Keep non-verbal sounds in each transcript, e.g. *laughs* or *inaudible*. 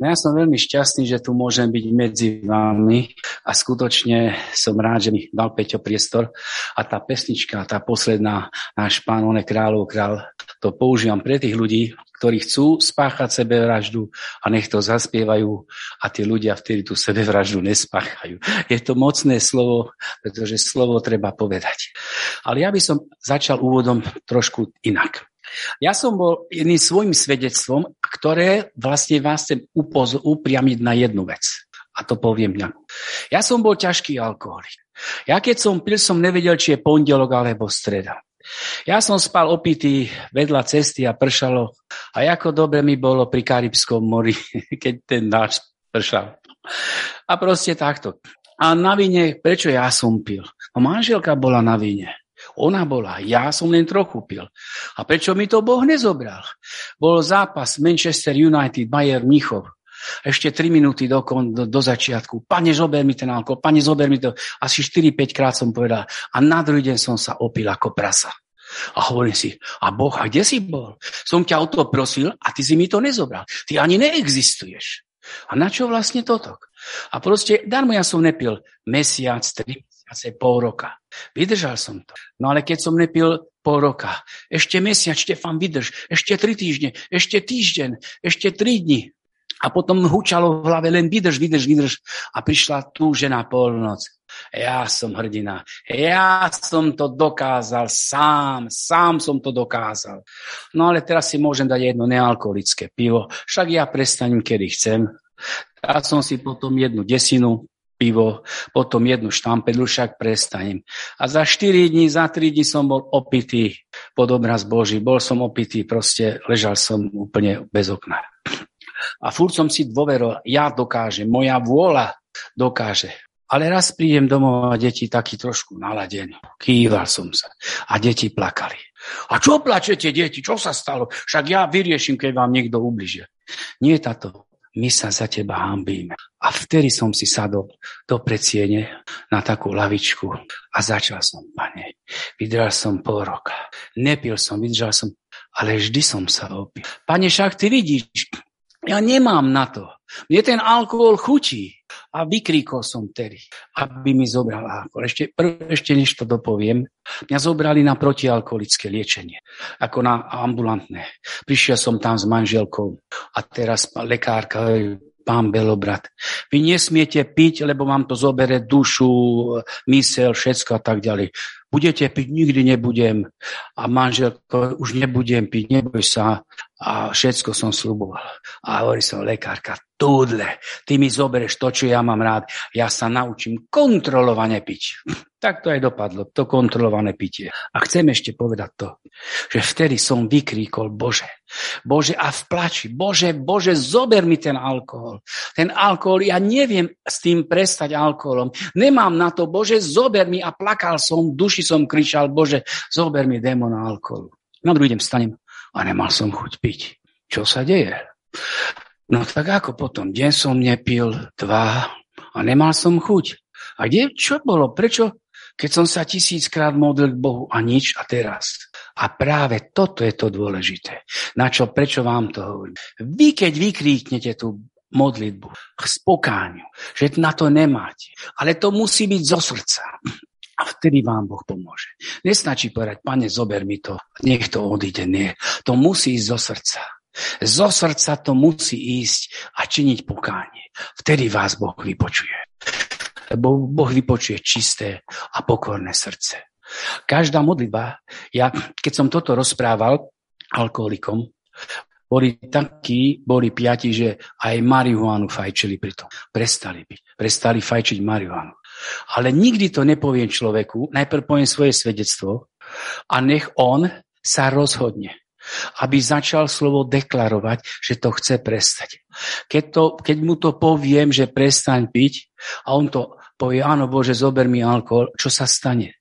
No ja som veľmi šťastný, že tu môžem byť medzi vami a skutočne som rád, že mi dal Peťo priestor a tá pesnička, tá posledná, náš pán, on kráľov král, to používam pre tých ľudí, ktorí chcú spáchať sebevraždu a nech to zaspievajú a tí ľudia vtedy tú sebevraždu nespáchajú. Je to mocné slovo, pretože slovo treba povedať. Ale ja by som začal úvodom trošku inak. Ja som bol jedným svojim svedectvom, ktoré vlastne vás chcem upoz- upriamiť na jednu vec. A to poviem nejakú. Ja som bol ťažký alkoholik. Ja keď som pil, som nevedel, či je pondelok alebo streda. Ja som spal opitý vedľa cesty a pršalo. A ako dobre mi bolo pri Karibskom mori, *laughs* keď ten náš pršal. A proste takto. A na vine, prečo ja som pil? No manželka bola na vine. Ona bola, ja som len trochu pil. A prečo mi to Boh nezobral? Bol zápas Manchester United, Bayern Mnichov. Ešte 3 minúty do, do, do začiatku. Pane, zober mi ten alkohol, pane, zober mi to. Asi 4-5 krát som povedal. A na druhý deň som sa opil ako prasa. A hovorím si, a Boh, a kde si bol? Som ťa o to prosil a ty si mi to nezobral. Ty ani neexistuješ. A na čo vlastne toto? A proste, darmo ja som nepil mesiac, tri mesiace, pol roka. Vydržal som to. No ale keď som nepil pol roka, ešte mesiac, Štefan, vydrž, ešte tri týždne, ešte týždeň, ešte tri dni. A potom hučalo v hlave len vydrž, vydrž, vydrž. A prišla tu žena polnoc. Ja som hrdina. Ja som to dokázal sám. Sám som to dokázal. No ale teraz si môžem dať jedno nealkoholické pivo. Však ja prestaním, kedy chcem. Dal som si potom jednu desinu, pivo, potom jednu štampedlu, však prestanem. A za 4 dní, za 3 dní som bol opitý pod obraz Boží. Bol som opitý, proste ležal som úplne bez okna. A furt som si dôveril, ja dokážem, moja vôľa dokáže. Ale raz prídem domov a deti taký trošku naladený. Kýval som sa. A deti plakali. A čo plačete, deti? Čo sa stalo? Však ja vyrieším, keď vám niekto ubližuje. Nie, táto my sa za teba hambíme. A vtedy som si sadol do predsiene na takú lavičku a začal som, pane, vydržal som pol roka. Nepil som, vydržal som, ale vždy som sa opil. Pane, však ty vidíš, ja nemám na to. Mne ten alkohol chutí. A vykríkol som tedy, aby mi zobral alkohol. Ešte, prv, ešte než to dopoviem, mňa zobrali na protialkoholické liečenie, ako na ambulantné. Prišiel som tam s manželkou a teraz lekárka, pán Belobrat, vy nesmiete piť, lebo vám to zobere dušu, mysel, všetko a tak ďalej budete piť, nikdy nebudem. A manželko, už nebudem piť, neboj sa. A všetko som sluboval. A hovorí som, lekárka, túdle, ty mi zoberieš to, čo ja mám rád. Ja sa naučím kontrolovane piť. *laughs* Tak to aj dopadlo, to kontrolované pitie. A chcem ešte povedať to, že vtedy som vykríkol, Bože, Bože, a v plači, Bože, Bože, zober mi ten alkohol. Ten alkohol, ja neviem s tým prestať alkoholom. Nemám na to, Bože, zober mi a plakal som, duši som kričal, Bože, zober mi démona alkoholu. Na druhý deň vstanem a nemal som chuť piť. Čo sa deje? No tak ako potom? Deň som nepil, dva a nemal som chuť. A kde, čo bolo? Prečo? Keď som sa tisíckrát modlil k Bohu a nič a teraz. A práve toto je to dôležité. Na čo, prečo vám to hovorím? Vy, keď vykríknete tú modlitbu k spokáňu, že na to nemáte, ale to musí byť zo srdca. A vtedy vám Boh pomôže. Nestačí povedať, pane, zober mi to, nech to odíde. Nie. To musí ísť zo srdca. Zo srdca to musí ísť a činiť pokánie. Vtedy vás Boh vypočuje. Lebo Boh vypočuje čisté a pokorné srdce. Každá modlitba, ja keď som toto rozprával alkoholikom, boli takí, boli piati, že aj marihuanu fajčili pri tom. Prestali byť. Prestali fajčiť marihuanu. Ale nikdy to nepoviem človeku, najprv poviem svoje svedectvo a nech on sa rozhodne, aby začal slovo deklarovať, že to chce prestať. Keď, to, keď mu to poviem, že prestaň piť a on to povie, áno Bože, zober mi alkohol, čo sa stane?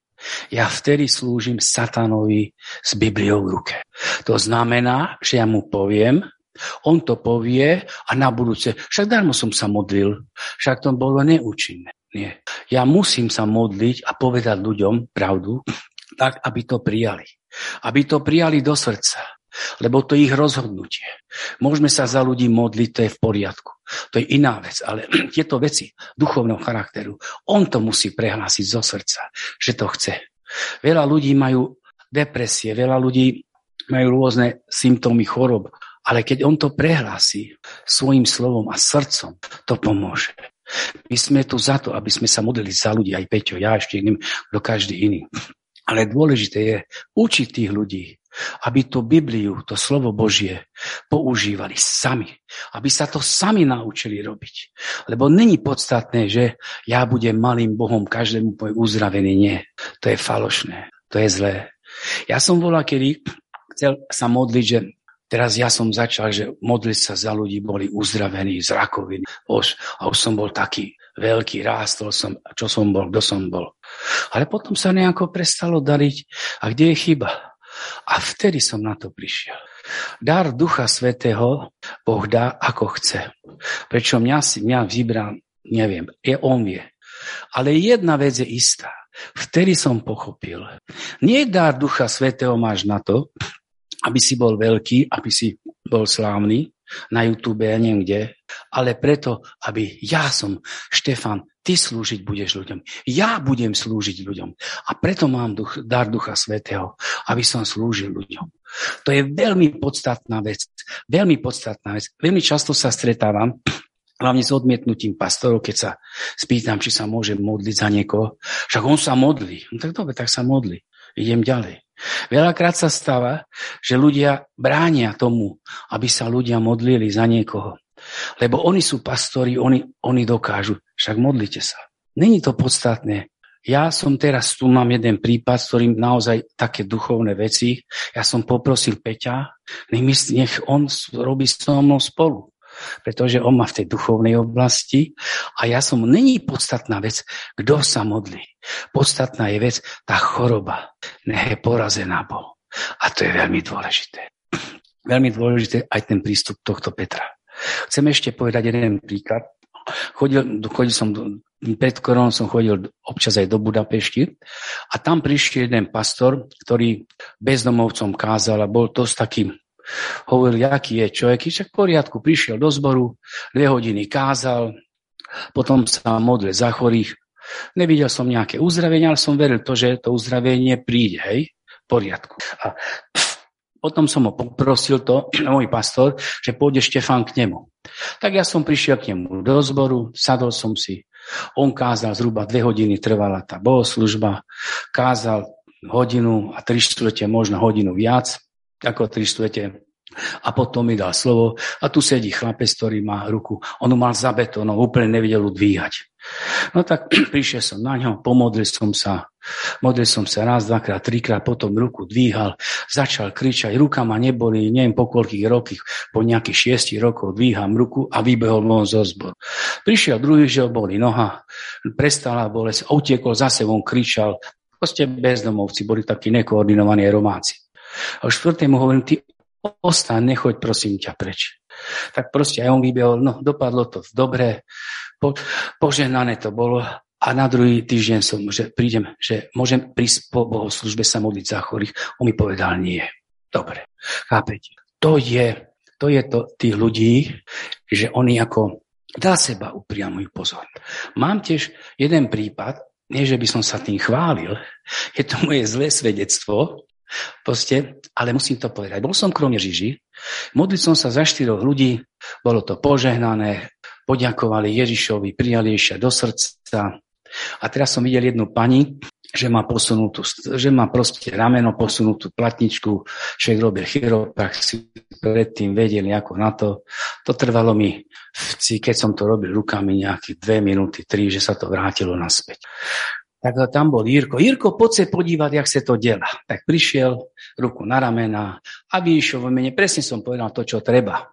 Ja vtedy slúžim satanovi s Bibliou v ruke. To znamená, že ja mu poviem, on to povie a na budúce, však darmo som sa modlil, však to bolo neúčinné. Nie. Ja musím sa modliť a povedať ľuďom pravdu, tak, aby to prijali. Aby to prijali do srdca. Lebo to je ich rozhodnutie. Môžeme sa za ľudí modliť, to je v poriadku. to je iná vec, ale *clears throat* tieto veci duchovného charakteru, on to musí prehlásiť zo srdca, že to chce. Veľa ľudí majú depresie, veľa ľudí majú rôzne symptómy chorob, ale keď on to prehlási svojim slovom a srdcom, to pomôže. My sme tu za to, aby sme sa modlili za ľudí, aj Peťo, ja ešte iným, do každý iný. Ale dôležité je učiť tých ľudí, aby tú Bibliu, to slovo Božie, používali sami. Aby sa to sami naučili robiť. Lebo není podstatné, že ja budem malým Bohom, každému poviem uzdravený. Nie. To je falošné. To je zlé. Ja som volal, kedy chcel sa modliť, že teraz ja som začal, že modliť sa za ľudí, boli uzdravení z rakoviny. a už som bol taký veľký, rástol som, čo som bol, kto som bol. Ale potom sa nejako prestalo dariť. A kde je chyba? A vtedy som na to prišiel. Dar Ducha Svetého Boh dá, ako chce. Prečo mňa, si, mňa vybral, neviem, je on vie. Ale jedna vec je istá. Vtedy som pochopil. Nie dar Ducha Svetého máš na to, aby si bol veľký, aby si bol slávny na YouTube a niekde, ale preto, aby ja som, Štefan, ty slúžiť budeš ľuďom. Ja budem slúžiť ľuďom. A preto mám duch, dar Ducha Svetého, aby som slúžil ľuďom. To je veľmi podstatná vec. Veľmi podstatná vec. Veľmi často sa stretávam, hlavne s odmietnutím pastorov, keď sa spýtam, či sa môže modliť za niekoho. Však on sa modlí. No tak dobre, tak sa modli. Idem ďalej. Veľakrát sa stáva, že ľudia bránia tomu, aby sa ľudia modlili za niekoho. Lebo oni sú pastori, oni, oni dokážu. Však modlite sa. Není to podstatné. Ja som teraz, tu mám jeden prípad, s ktorým naozaj také duchovné veci. Ja som poprosil Peťa, nech on robí so mnou spolu pretože on má v tej duchovnej oblasti a ja som, není podstatná vec, kto sa modlí. Podstatná je vec, tá choroba, nech je porazená Boh. A to je veľmi dôležité. Veľmi dôležité aj ten prístup tohto Petra. Chcem ešte povedať jeden príklad. Chodil, chodil som, pred koronou som chodil občas aj do Budapešti a tam prišiel jeden pastor, ktorý bezdomovcom kázal a bol to s takým hovoril, aký je človek. Však v poriadku, prišiel do zboru, dve hodiny kázal, potom sa modlil za chorých. Nevidel som nejaké uzdravenie, ale som veril to, že to uzdravenie príde, hej, v poriadku. A potom som ho poprosil to, *clears throat* môj pastor, že pôjde Štefan k nemu. Tak ja som prišiel k nemu do zboru, sadol som si. On kázal zhruba dve hodiny, trvala tá bohoslužba. Kázal hodinu a tri štvrte, možno hodinu viac ako tri štvrte. A potom mi dal slovo a tu sedí chlapec, ktorý má ruku. On mal za betónom, úplne nevedel ju dvíhať. No tak *clears throat* prišiel som na ňo, pomodlil som sa. Modlil som sa raz, dvakrát, trikrát, potom ruku dvíhal, začal kričať, ruka ma neboli, neviem po koľkých rokoch, po nejakých šiestich rokoch dvíham ruku a vybehol von zo zboru. Prišiel druhý, že boli noha, prestala bolesť, utiekol zase, on kričal, proste bezdomovci, boli takí nekoordinovaní romáci. A už štvrtému hovorím, ty ostaň, nechoď prosím ťa preč. Tak proste aj on vybehol, no dopadlo to dobre, po, poženané to bolo a na druhý týždeň som, že prídem, že môžem prísť po bohoslužbe sa modliť za chorých. On mi povedal nie. Dobre, chápete? To je, to je to tých ľudí, že oni ako dá seba upriamujú pozor. Mám tiež jeden prípad, nie že by som sa tým chválil, je to moje zlé svedectvo, Proste, ale musím to povedať. Bol som krom Ježiši, modliť som sa za štyroch ľudí, bolo to požehnané, poďakovali Ježišovi, prijali ešte do srdca. A teraz som videl jednu pani, že má posunutú, že má proste rameno posunutú platničku, človek robil chiropraxi, predtým vedeli ako na to. To trvalo mi, keď som to robil rukami nejakých dve minúty, tri, že sa to vrátilo naspäť. Tak tam bol Jirko. Jirko, poď sa podívať, jak sa to dela. Tak prišiel, ruku na ramena a vyšiel vo mene. Presne som povedal to, čo treba.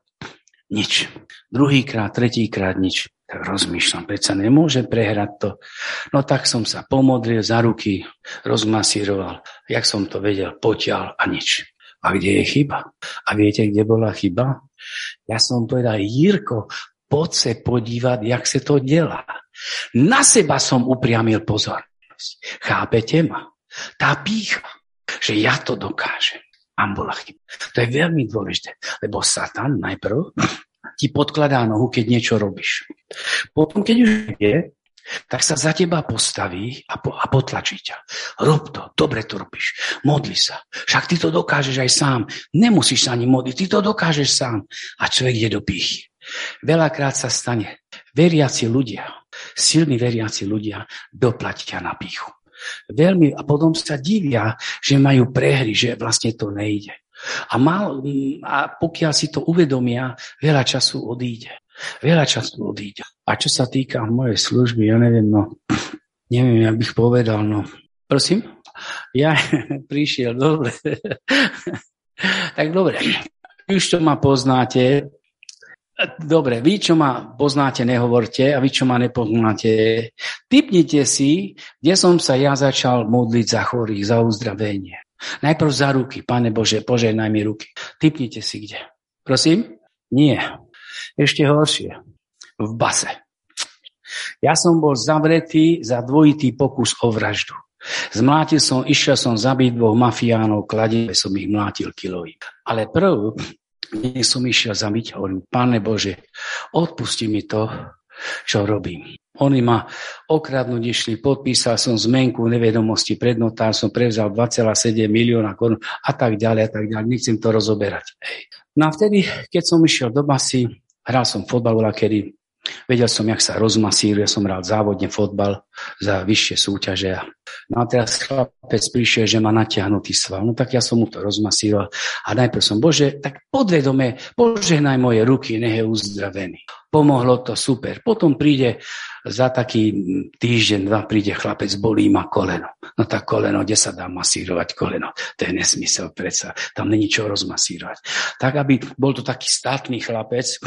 Nič. Druhýkrát, tretíkrát nič. Tak rozmýšľam, predsa nemôže prehrať to. No tak som sa pomodlil za ruky, rozmasíroval. Jak som to vedel, potiaľ a nič. A kde je chyba? A viete, kde bola chyba? Ja som povedal, Jirko, poď sa podívať, jak sa to delá. Na seba som upriamil pozor. Chápete ma? Tá pícha, že ja to dokážem. Tam. To je veľmi dôležité, lebo Satan najprv *clears throat* ti podkladá nohu, keď niečo robíš. Potom, keď už je, tak sa za teba postaví a, po, a potlačí ťa. Rob to, dobre to robíš, modli sa. Však ty to dokážeš aj sám. Nemusíš sa ani modliť, ty to dokážeš sám. A človek ide do pýchy. Veľakrát sa stane. Veriaci ľudia, silní veriaci ľudia doplatia na píchu. Veľmi, a potom sa divia, že majú prehry, že vlastne to nejde. A, mal, a pokiaľ si to uvedomia, veľa času odíde. Veľa času odíde. A čo sa týka mojej služby, ja neviem, no, *clears throat* neviem, jak bych povedal, no. Prosím? Ja *laughs* prišiel, dobre. *laughs* tak dobre. Už to ma poznáte. Dobre, vy, čo ma poznáte, nehovorte a vy, čo ma nepoznáte, typnite si, kde som sa ja začal modliť za chorých, za uzdravenie. Najprv za ruky, Pane Bože, požehnaj mi ruky. Typnite si kde. Prosím? Nie. Ešte horšie. V base. Ja som bol zavretý za dvojitý pokus o vraždu. Zmlátil som, išiel som zabiť dvoch mafiánov, kladie som ich mlátil kilovi. Ale prv, než som išiel zabiť, hovorím, Pane Bože, odpusti mi to, čo robím. Oni ma okradnúť išli, podpísal som zmenku nevedomosti pred notár, som prevzal 2,7 milióna korun a tak ďalej a tak ďalej. Nechcem to rozoberať. No a vtedy, keď som išiel do basy, Hral som fotbal kedy, vedel som, jak sa rozmasíruje, som hral závodne fotbal za vyššie súťaže. No a teraz chlapec prišiel, že má natiahnutý sval. No tak ja som mu to rozmasíroval a najprv som, Bože, tak podvedome, požehnaj moje ruky, nech je uzdravený. Pomohlo to super. Potom príde za taký týždeň, dva príde chlapec, bolí ma koleno. No tak koleno, kde sa dá masírovať koleno? To je nesmysel predsa. Tam není čo rozmasírovať. Tak, aby bol to taký státny chlapec,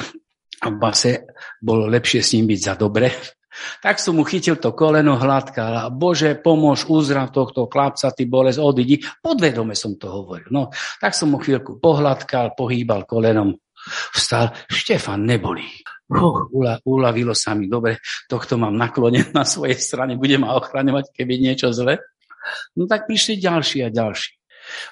a v base bolo lepšie s ním byť za dobre. Tak som mu chytil to koleno, hladkal Bože, pomôž, uzdrav tohto chlapca, ty bolesť, odidi. Podvedome som to hovoril. No, tak som mu chvíľku pohľadkal, pohýbal kolenom, vstal. Štefan, nebolí. Uh, uľavilo sa mi, dobre, tohto mám naklonené na svojej strane, bude ma ochraňovať, keby niečo zle. No tak prišli ďalší a ďalší.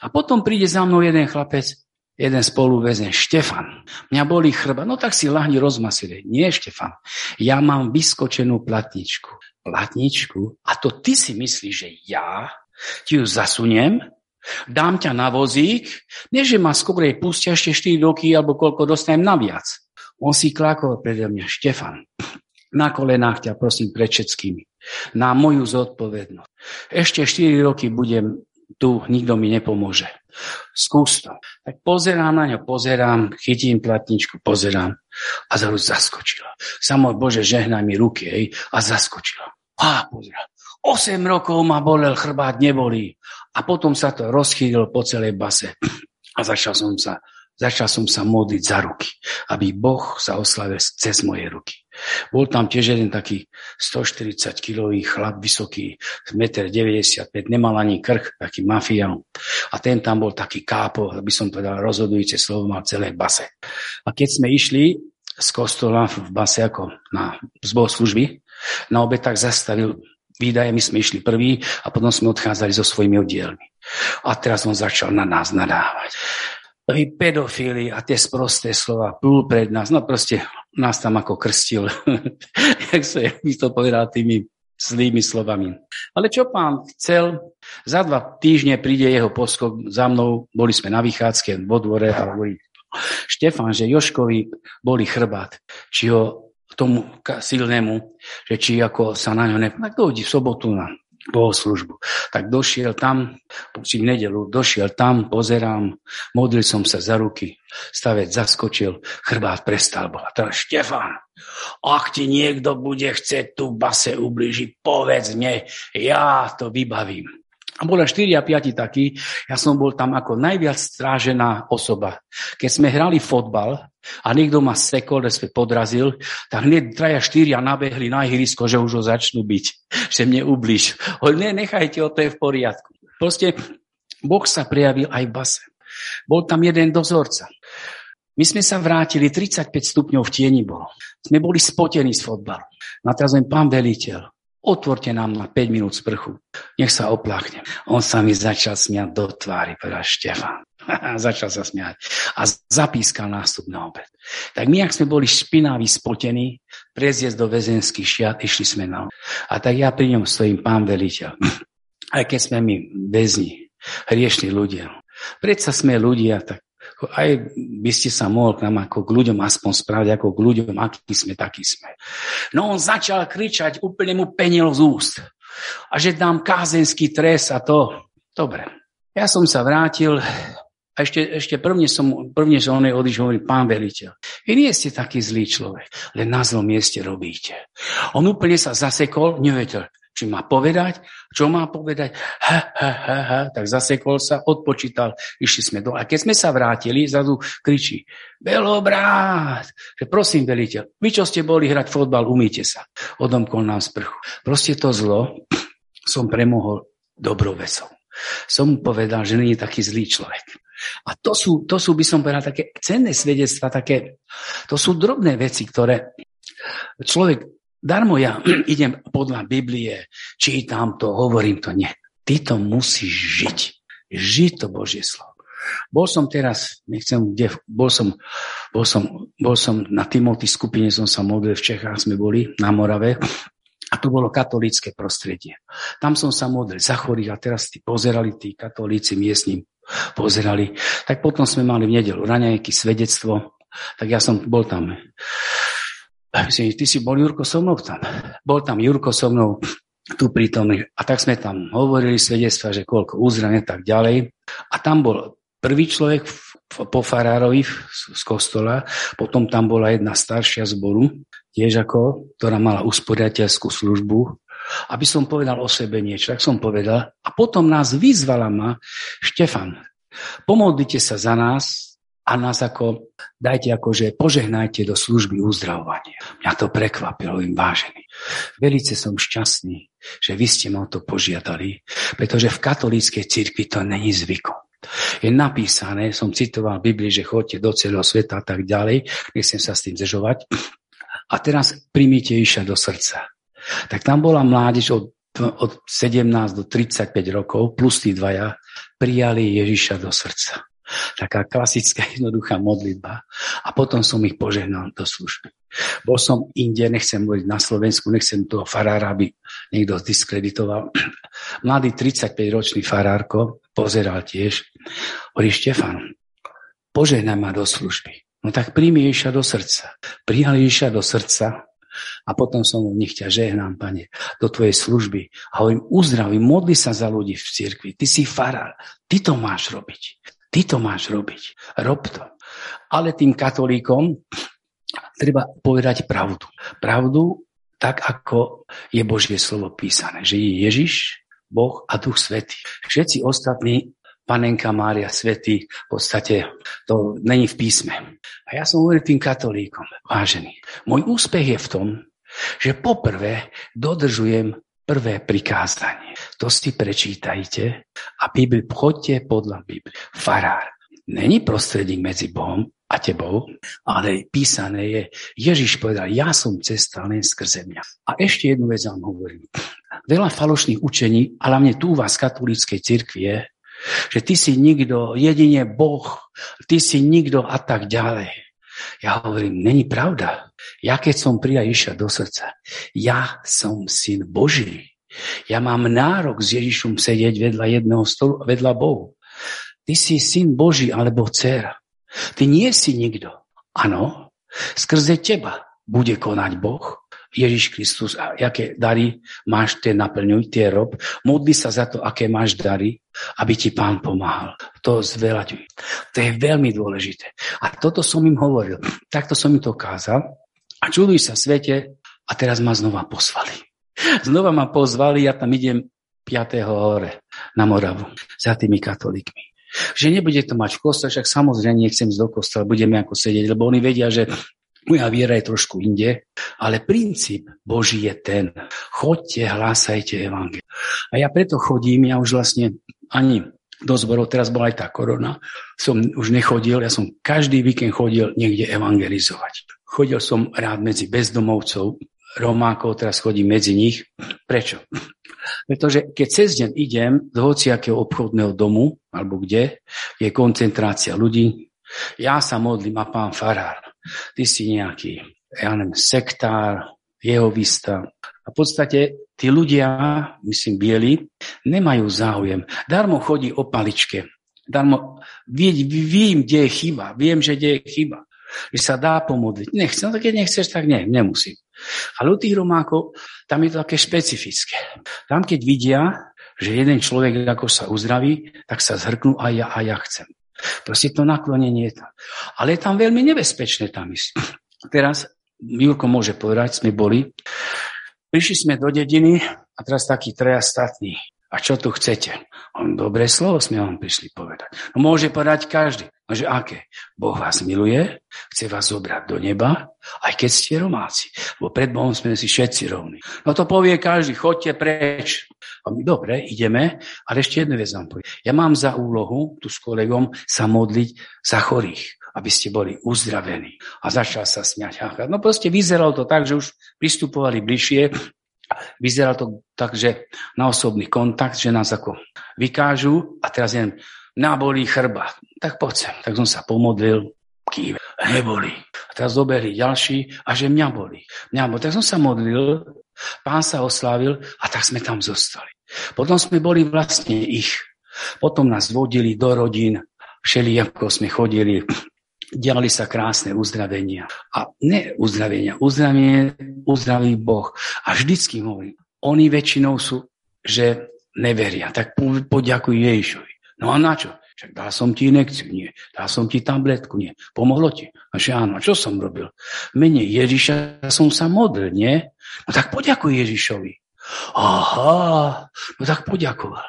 A potom príde za mnou jeden chlapec, jeden spoluväzen, Štefan, mňa boli chrba, no tak si lahni rozmasili. Nie, Štefan, ja mám vyskočenú platničku. Platničku? A to ty si myslíš, že ja ti ju zasuniem, dám ťa na vozík, nie že ma skorej pustia ešte 4 roky alebo koľko dostanem naviac. On si klákol predo mňa, Štefan, na kolenách ťa prosím pred všetkými, na moju zodpovednosť. Ešte 4 roky budem tu, nikto mi nepomôže. Skús to. Tak pozerám na ňo, pozerám, chytím platničku, pozerám a zrazu zaskočila. Samo Bože, žehnaj mi ruky, hej, a zaskočila. A pozerám. 8 rokov ma bolel chrbát, nebolí. A potom sa to rozchýlilo po celej base. A začal som sa Začal som sa modliť za ruky, aby Boh sa oslavil cez moje ruky. Bol tam tiež jeden taký 140 kilový chlap, vysoký, 1,95 m, nemal ani krk, taký mafián. A ten tam bol taký kápo, aby som povedal, rozhodujúce slovo mal celé base. A keď sme išli z kostola v base ako na zbor služby, na obed tak zastavil výdaje, my sme išli prví a potom sme odchádzali so svojimi oddielmi. A teraz on začal na nás nadávať tí pedofíli a tie sprosté slova plú pred nás. No proste nás tam ako krstil, *laughs* jak sa mi to povedal tými zlými slovami. Ale čo pán chcel, za dva týždne príde jeho poskok za mnou, boli sme na vychádzke vo dvore a hovorí, Štefan, že Joškovi boli chrbát, či ho tomu silnému, že či ako sa na ňo ne... Tak v sobotu na bohoslužbu. Tak došiel tam, v nedelu, došiel tam, pozerám, modlil som sa za ruky, stavec zaskočil, chrbát prestal. Bola teraz Štefan, ak ti niekto bude chcieť tu base ubližiť, povedz mne, ja to vybavím. A boli 4 a 5 takí, ja som bol tam ako najviac strážená osoba. Keď sme hrali fotbal a niekto ma sekol, sme podrazil, tak hneď traja štyria nabehli na ihrisko, že už ho začnú byť, *laughs* že mne ubliž. Hoď, ne, nechajte ho, to je v poriadku. Proste Boh sa prejavil aj v base. Bol tam jeden dozorca. My sme sa vrátili, 35 stupňov v tieni bolo. Sme boli spotení z fotbalu. Na teraz pán veliteľ, otvorte nám na 5 minút sprchu. Nech sa opláchnem. On sa mi začal smiať do tvári, povedal Štefan. *laughs* Začal sa smiať. A zapískal nástup na obed. Tak my, ak sme boli špinaví, spotení, prezjesť do väzenských šiat, išli sme na A tak ja pri ňom stojím pán veliteľ. *clears throat* Aj keď sme my väzni, hriešni ľudia. Predsa sme ľudia, tak aj by ste sa mohli k nám ako k ľuďom aspoň spraviť, ako k ľuďom, akí sme, takí sme. No on začal kričať, úplne mu penil z úst. A že dám kázenský trest a to. Dobre. Ja som sa vrátil a ešte, ešte prvne, som, prvne, že on je odišiel, hovorí, pán veliteľ, vy nie ste taký zlý človek, len na zlom mieste robíte. On úplne sa zasekol, nevedel, či má povedať, čo má povedať, ha, ha, ha, ha, tak zasekol sa, odpočítal, išli sme do. A keď sme sa vrátili, zadu kričí, Belobrát, že prosím, veliteľ, vy čo ste boli hrať fotbal, umýte sa. Odomkol nám sprchu. Proste to zlo *clears throat* som premohol dobrou vecou. Som mu povedal, že je taký zlý človek. A to sú, to sú, by som povedal, také cenné svedectva, také, to sú drobné veci, ktoré človek Darmo ja *clears throat* idem podľa Biblie, čítam to, hovorím to. Nie. Ty to musíš žiť. Žiť to Božie slovo. Bol som teraz, nechcem, kde, bol som, bol som, bol som na Timothy skupine, som sa modlil, v Čechách sme boli, na Morave, a to bolo katolícke prostredie. Tam som sa modlil za chorých a teraz tí pozerali, tí katolíci miestni pozerali. Tak potom sme mali v nedelu raňajky, svedectvo, tak ja som bol tam Myslím, ty si bol Jurko so mnou tam. Bol tam Jurko so mnou tu prítomný. A tak sme tam hovorili svedectva, že koľko uzrane, tak ďalej. A tam bol prvý človek po farárovi z kostola, potom tam bola jedna staršia zboru, tiež ako, ktorá mala usporiateľskú službu, aby som povedal o sebe niečo. Tak som povedal. A potom nás vyzvala ma Štefan, pomodlite sa za nás, a nás ako, dajte akože, požehnajte do služby uzdravovania. Mňa to prekvapilo, im vážený. Velice som šťastný, že vy ste ma to požiadali, pretože v katolíckej cirkvi to není zvykom. Je napísané, som citoval v Biblii, že chodte do celého sveta a tak ďalej, nechcem sa s tým zežovať. A teraz primíte Iša do srdca. Tak tam bola mládež od, od 17 do 35 rokov, plus tí dvaja, prijali Ježiša do srdca. Taká klasická, *laughs* jednoduchá modlitba. A potom som ich požehnal do služby. Bol som inde, nechcem hovoriť na Slovensku, nechcem toho farára, aby niekto diskreditoval. *clears throat* Mladý 35-ročný farárko pozeral tiež. Hovorí, Štefan, požehnaj ma do služby. No tak príjmi Ježiša do srdca. Prijal Ježiša do srdca a potom som mu nech ťa žehnám, pane, do tvojej služby. A hovorím, uzdraví, modli sa za ľudí v cirkvi. Ty si farár, ty to máš robiť. Ty to máš robiť. Rob to. Ale tým katolíkom treba povedať pravdu. Pravdu tak, ako je Božie slovo písané. Že je Ježiš, Boh a Duch Svetý. Všetci ostatní, Panenka Mária, Svetý, v podstate to není v písme. A ja som hovoril tým katolíkom, vážený, môj úspech je v tom, že poprvé dodržujem prvé prikázanie. To si prečítajte a Bibli, chodte podľa Bibli. Farár. Není prostredník medzi Bohom a tebou, ale písané je, Ježiš povedal, ja som cesta len skrze mňa. A ešte jednu vec vám hovorím. Veľa falošných učení, a hlavne tu vás katolíckej cirkvi že ty si nikto, jedine Boh, ty si nikto a tak ďalej. Ja hovorím, není pravda. Ja keď som prijal Ježiša do srdca, ja som syn Boží. Ja mám nárok s Ježišom sedieť vedľa jedného stolu, vedľa Bohu. Ty si syn Boží alebo dcera. Ty nie si nikto. Áno, skrze teba bude konať Boh. Ježiš Kristus, a aké dary máš, tie naplňuj, tie rob. Modli sa za to, aké máš dary, aby ti pán pomáhal. To zvelaďuj. To je veľmi dôležité. A toto som im hovoril. Takto som im to kázal. A čuduj sa svete, a teraz ma znova poslali. *laughs* Znova ma pozvali, ja tam idem 5. hore na Moravu za tými katolíkmi. Že nebude to mať v kostole, však samozrejme nechcem z do kostola, budeme ako sedieť, lebo oni vedia, že moja viera je trošku inde, ale princíp Boží je ten. Chodte, hlásajte evangel. A ja preto chodím, ja už vlastne ani do zborov, teraz bola aj tá korona, som už nechodil, ja som každý víkend chodil niekde evangelizovať. Chodil som rád medzi bezdomovcov, Romákov, teraz chodím medzi nich. Prečo? Pretože keď cez deň idem do hociakého obchodného domu, alebo kde je koncentrácia ľudí, ja sa modlím a pán Farár, ty si nejaký, ja neviem, sektár, jehovista. A v podstate tí ľudia, myslím bieli, nemajú záujem. Darmo chodí o paličke. Darmo viem, kde je chyba. Viem, že kde je chyba. Že sa dá pomodliť. Nechcem, no keď nechceš, tak nie, nemusím. Ale u tých Romákov, tam je to také špecifické. Tam, keď vidia, že jeden človek ako sa uzdraví, tak sa zhrknú a ja, a ja chcem. Proste to naklonenie je tam. Ale je tam veľmi nebezpečné tam ísť. Teraz Jurko môže povedať, sme boli, prišli sme do dediny a teraz taký treja. A čo tu chcete? On, dobré slovo sme vám prišli povedať. No môže povedať každý. No že aké? Boh vás miluje, chce vás zobrať do neba, aj keď ste Romáci. Bo pred Bohom sme si všetci rovní. No to povie každý, chodte preč. A my, dobre, ideme, ale ešte jednu vec vám poviem. Ja mám za úlohu tu s kolegom sa modliť za chorých aby ste boli uzdravení. A začal sa smiať. No proste vyzeralo to tak, že už pristupovali bližšie Vyzeralo to tak, že na osobný kontakt, že nás ako vykážu a teraz jen nabolí chrba. Tak poď sem. Tak som sa pomodlil, kýve, neboli. A teraz zoberli ďalší a že mňa boli. Mňa boli. Tak som sa modlil, pán sa oslávil a tak sme tam zostali. Potom sme boli vlastne ich. Potom nás vodili do rodín, všeli ako sme chodili diali sa krásne uzdravenia. A ne uzdravenia, uzdravenie uzdraví Boh. A vždycky hovorím, oni väčšinou sú, že neveria. Tak poďakuj Ježišovi. No a na čo? Však dal som ti inekciu, nie. Dal som ti tabletku, nie. Pomohlo ti? A že áno, a čo som robil? Mene Ježiša som sa modlil, nie? No tak poďakuj Ježišovi. Aha, no tak poďakoval.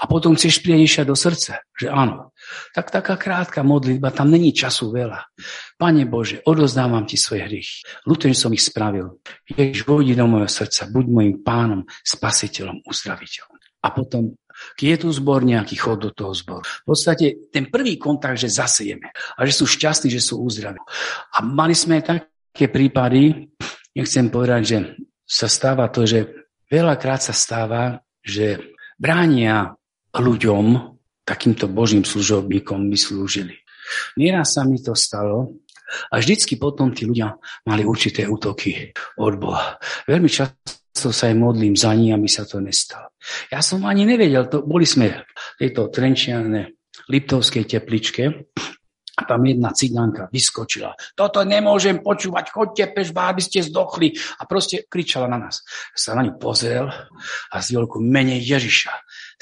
A potom chceš prieť do srdca, že áno. Tak taká krátka modlitba, tam není času veľa. Pane Bože, odozdávam ti svoje hriechy. Ľutujem som ich spravil. Ježiš, vojdi do mojho srdca, buď mojim pánom, spasiteľom, uzdraviteľom. A potom, je tu zbor nejaký chod do toho zboru. V podstate ten prvý kontakt, že zasejeme a že sú šťastní, že sú uzdraví. A mali sme také prípady, nechcem povedať, že sa stáva to, že veľakrát sa stáva, že bránia ľuďom, takýmto božím služobníkom by slúžili. Nieraz sa mi to stalo a vždycky potom tí ľudia mali určité útoky od Boha. Veľmi často sa aj modlím za ní, aby sa to nestalo. Ja som ani nevedel, to, boli sme v tejto trenčianej Liptovskej tepličke tam jedna cigánka vyskočila. Toto nemôžem počúvať, chodte pešba, aby ste zdochli. A proste kričala na nás. Sa na ňu pozrel a z veľkú mene Ježiša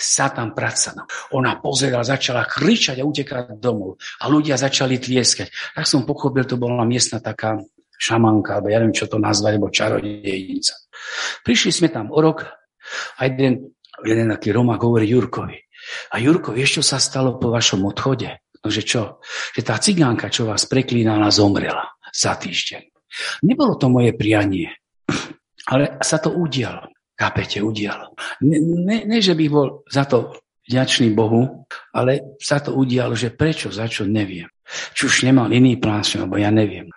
Satan pracana. Ona pozerala, začala kričať a utekať domov. A ľudia začali tlieskať. Tak som pochopil, to bola miestna taká šamanka, alebo ja neviem, čo to nazvať, alebo čarodejnica. Prišli sme tam o rok a jeden, jeden taký Romák hovorí Jurkovi. A Jurko, vieš, čo sa stalo po vašom odchode? Že čo? Že tá cigánka, čo vás preklínala, zomrela za týždeň. Nebolo to moje prianie, *clears throat* ale sa to udialo. Kápete, udialo. Ne, ne, ne, že bych bol za to vďačný Bohu, ale sa to udialo, že prečo, za čo, neviem. Či už nemal iný plán, lebo ja neviem.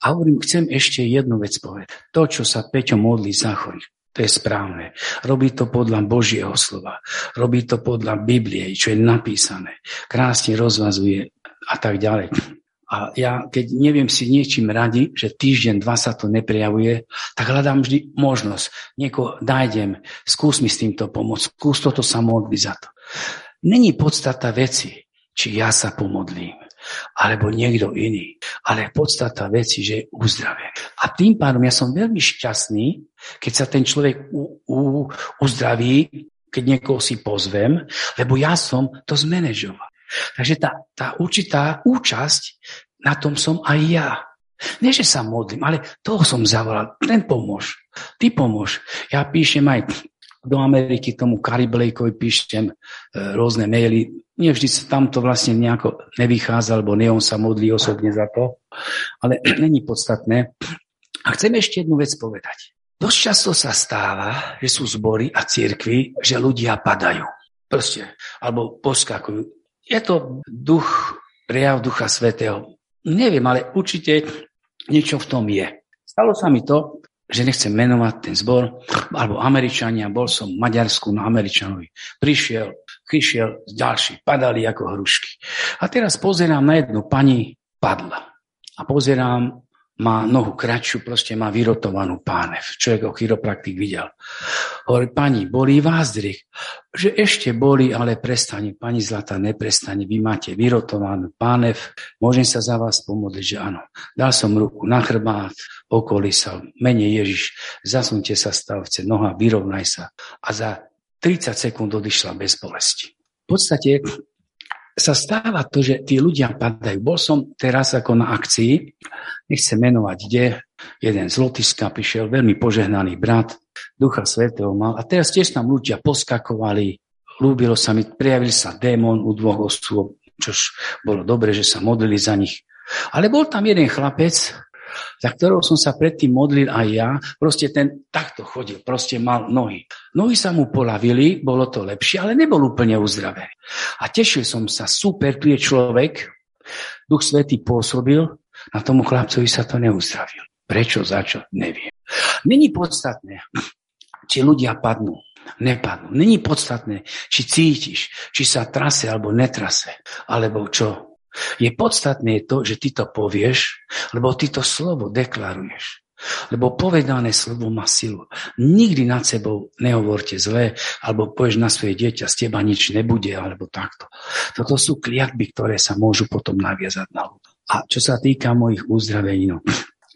A hovorím, chcem ešte jednu vec povedať. To, čo sa Peťo modlí za chorých, to je správne. Robí to podľa Božieho slova. Robí to podľa Biblie, čo je napísané. Krásne rozvazuje a tak ďalej. A ja, keď neviem si niečím radi, že týždeň, dva sa to neprejavuje, tak hľadám vždy možnosť. Niekoho nájdem, skús mi s týmto pomôcť, skús toto sa modliť za to. Není podstata veci, či ja sa pomodlím alebo niekto iný. Ale podstata veci, že je uzdravený. A tým pádom ja som veľmi šťastný, keď sa ten človek u, u, uzdraví, keď niekoho si pozvem, lebo ja som to zmanéžoval. Takže tá, tá určitá účasť, na tom som aj ja. Nie, že sa modlím, ale toho som zavolal. Ten pomôž. Ty pomôž. Ja píšem aj do Ameriky tomu Kariblejkovi píšem e, rôzne maily nevždy tam to vlastne nejako nevychádza, alebo nie on sa modlí osobne za to, ale *clears throat* není podstatné. A chcem ešte jednu vec povedať. Dosť často sa stáva, že sú zbory a cirkvy, že ľudia padajú. Proste. Alebo poskakujú. Je to duch, prejav Ducha Svetého. Neviem, ale určite niečo v tom je. Stalo sa mi to, že nechcem menovať ten zbor, alebo Američania, bol som v Maďarsku na Američanovi. Prišiel, prišiel ďalší, padali ako hrušky. A teraz pozerám na jednu pani, padla. A pozerám má nohu kratšiu, proste má vyrotovanú pánev. Človek ho chiropraktik videl. Hovorí, pani, bolí vás driek? Že ešte boli, ale prestane. Pani Zlata, neprestane. Vy máte vyrotovanú pánev. Môžem sa za vás pomodliť, že áno. Dal som ruku na chrbát, okolísal. Mene Ježiš, zasunte sa stavce, noha, vyrovnaj sa. A za 30 sekúnd odišla bez bolesti. V podstate sa stáva to, že tí ľudia padajú. Bol som teraz ako na akcii, nechcem menovať kde, jeden z Lotyšska prišiel, veľmi požehnaný brat, Ducha Svetého mal a teraz tiež tam ľudia poskakovali, ľúbilo sa mi, prijavil sa démon u dvoch osôb, čož bolo dobre, že sa modlili za nich. Ale bol tam jeden chlapec, za ktorou som sa predtým modlil aj ja, proste ten takto chodil, proste mal nohy. Nohy sa mu polavili, bolo to lepšie, ale nebol úplne uzdravený. A tešil som sa, super, tu je človek, Duch Svetý pôsobil, na tomu chlapcovi sa to neuzdravil. Prečo, začo, neviem. Není podstatné, či ľudia padnú, nepadnú. Není podstatné, či cítiš, či sa trase alebo netrase, alebo čo. Je podstatné to, že ty to povieš, lebo ty to slovo deklaruješ. Lebo povedané slovo má silu. Nikdy nad sebou nehovorte zlé, alebo povieš na svoje dieťa, z teba nič nebude, alebo takto. Toto sú kliatby, ktoré sa môžu potom naviazať na ľudí. A čo sa týka mojich uzdravení, no,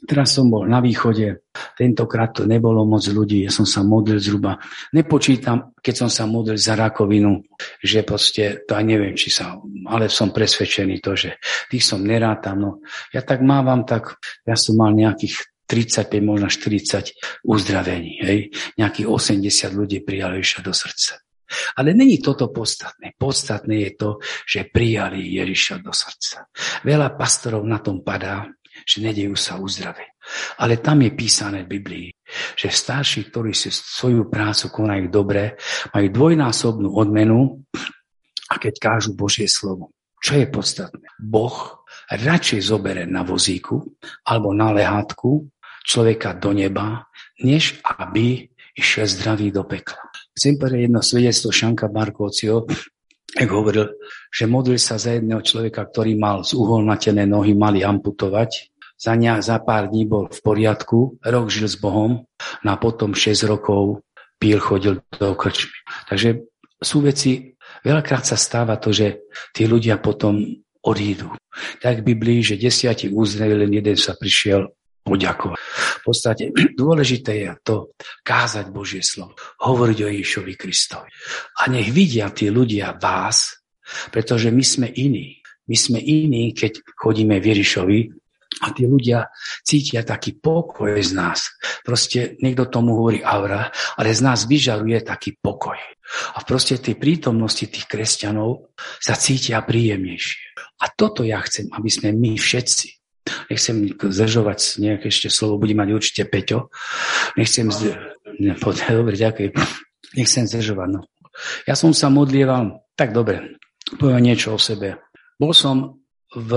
Teraz som bol na východe, tentokrát to nebolo moc ľudí, ja som sa modlil zhruba, nepočítam, keď som sa modlil za rakovinu, že proste, to aj neviem, či sa, ale som presvedčený to, že tých som nerátam, no ja tak mávam, tak ja som mal nejakých 35, možno 40 uzdravení, hej, nejakých 80 ľudí prijali Ježiša do srdca. Ale není toto podstatné. Podstatné je to, že prijali Ježiša do srdca. Veľa pastorov na tom padá, že nedejú sa uzdrave. Ale tam je písané v Biblii, že starší, ktorí si svoju prácu konajú dobre, majú dvojnásobnú odmenu a keď kážu Božie slovo. Čo je podstatné? Boh radšej zobere na vozíku alebo na lehátku človeka do neba, než aby išiel zdravý do pekla. Chcem povedať jedno svedectvo Šanka Barkovcio, jak hovoril, že modlil sa za jedného človeka, ktorý mal z uholnatené nohy, mali amputovať. Za, ne, za pár dní bol v poriadku, rok žil s Bohom, no a potom 6 rokov píl, chodil do krčmy. Takže sú veci, veľakrát sa stáva to, že tí ľudia potom odídu. Tak v Biblii, že desiatí uzdravili, len jeden sa prišiel poďakovať. V podstate *clears throat* dôležité je to kázať Božie slovo, hovoriť o Ježišovi Kristovi. A nech vidia tí ľudia vás, pretože my sme iní. My sme iní, keď chodíme v Ježišovi a tí ľudia cítia taký pokoj z nás. Proste niekto tomu hovorí aura, ale z nás vyžaruje taký pokoj. A proste tej prítomnosti tých kresťanov sa cítia príjemnejšie. A toto ja chcem, aby sme my všetci Nechcem zdržovať nejaké ešte slovo, bude mať určite Peťo. Nechcem zd... Ne, *laughs* dobre, ďakujem. Nechcem zdržovať. No. Ja som sa modlieval, tak dobre, poviem niečo o sebe. Bol som v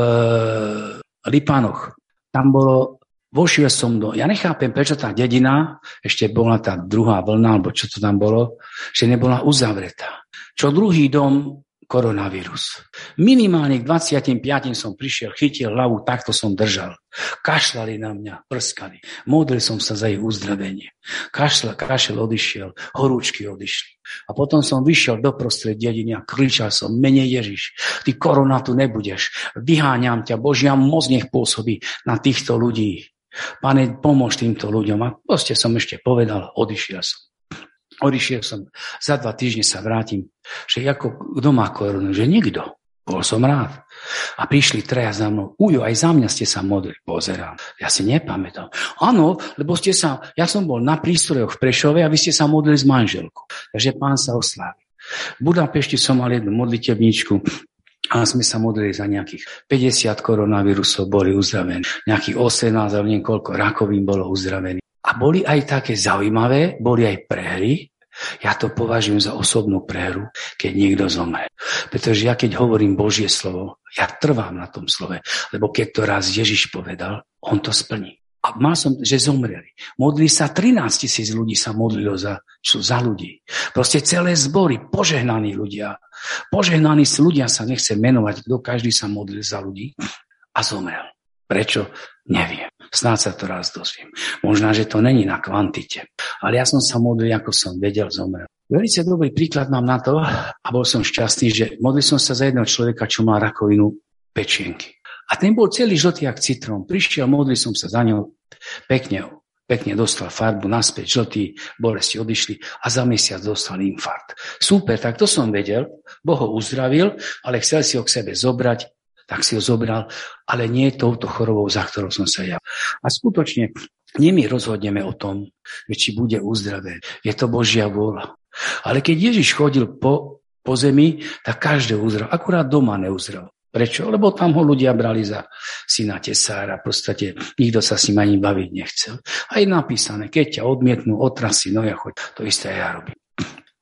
Lipanoch. Tam bolo, vošiel som do, ja nechápem, prečo tá dedina, ešte bola tá druhá vlna, alebo čo to tam bolo, že nebola uzavretá. Čo druhý dom koronavírus. Minimálne k 25. som prišiel, chytil hlavu, takto som držal. Kašľali na mňa, prskali. Modlil som sa za ich uzdravenie. Kašľa, kašel odišiel, horúčky odišli. A potom som vyšiel do prostred dediny a kričal som, mene Ježiš, ty korona tu nebudeš. Vyháňam ťa, Božia moc nech pôsobí na týchto ľudí. Pane, pomôž týmto ľuďom. A proste som ešte povedal, odišiel som. Odišiel som, za dva týždne sa vrátim, že ako kto má korunu, že nikto. Bol som rád. A prišli treja za mnou. Ujo, aj za mňa ste sa modlili. Pozerám. Ja si nepamätám. Áno, lebo ste sa, ja som bol na prístrojoch v Prešove a vy ste sa modlili s manželkou. Takže pán sa oslávi. V Budapešti som mal jednu modlitevničku, a sme sa modlili za nejakých 50 koronavírusov, boli uzdravení. Nejakých 18, alebo niekoľko rakovín bolo uzdravených. A boli aj také zaujímavé, boli aj prehry. Ja to považujem za osobnú prehru, keď niekto zomre. Pretože ja keď hovorím Božie slovo, ja trvám na tom slove. Lebo keď to raz Ježiš povedal, on to splní. A mal som, že zomreli. Modli sa, 13 tisíc ľudí sa modlilo za, za ľudí. Proste celé zbory, požehnaní ľudia. Požehnaní ľudia sa nechce menovať, kto každý sa modlil za ľudí a zomrel. Prečo? Neviem. Snáď sa to raz dozviem. Možná, že to není na kvantite. Ale ja som sa modlil, ako som vedel, zomrel. Velice dobrý príklad mám na to a bol som šťastný, že modlil som sa za jedného človeka, čo má rakovinu pečienky. A ten bol celý žltý jak citrón. Prišiel, modlil som sa za ňou, pekne, pekne dostal farbu naspäť, žltý, bolesti odišli a za mesiac dostal infarkt. Super, tak to som vedel, Boh ho uzdravil, ale chcel si ho k sebe zobrať, tak si ho zobral, ale nie touto chorobou, za ktorou som sa ja. A skutočne, nie my rozhodneme o tom, či bude uzdravený. Je to Božia vôľa. Ale keď Ježiš chodil po, po zemi, tak každý uzdrav. Akurát doma neuzdrav. Prečo? Lebo tam ho ľudia brali za syna tesára. V podstate nikto sa s ním ani baviť nechcel. A je napísané, keď ťa odmietnú, otrasy, no ja choď. To isté ja robím.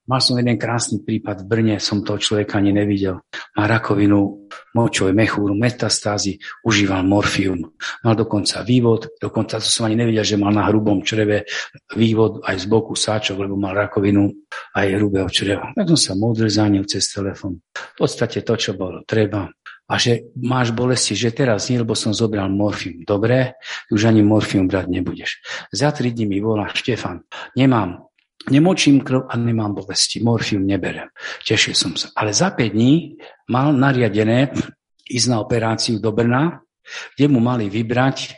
Mal som jeden krásny prípad v Brne, som toho človeka ani nevidel. Má rakovinu močovej mechúru, metastázy, užíval morfium. Mal dokonca vývod, dokonca to som ani nevidel, že mal na hrubom čreve vývod aj z boku sáčok, lebo mal rakovinu aj hrubého čreva. Tak som sa modlil za ňou cez telefon. V podstate to, čo bolo treba. A že máš bolesti, že teraz nie, lebo som zobral morfium. Dobre, už ani morfium brať nebudeš. Za tri dní mi volá Štefan. Nemám Nemočím krv a nemám bolesti. Morfium neberem. Tešil som sa. Ale za 5 dní mal nariadené ísť na operáciu do Brna, kde mu mali vybrať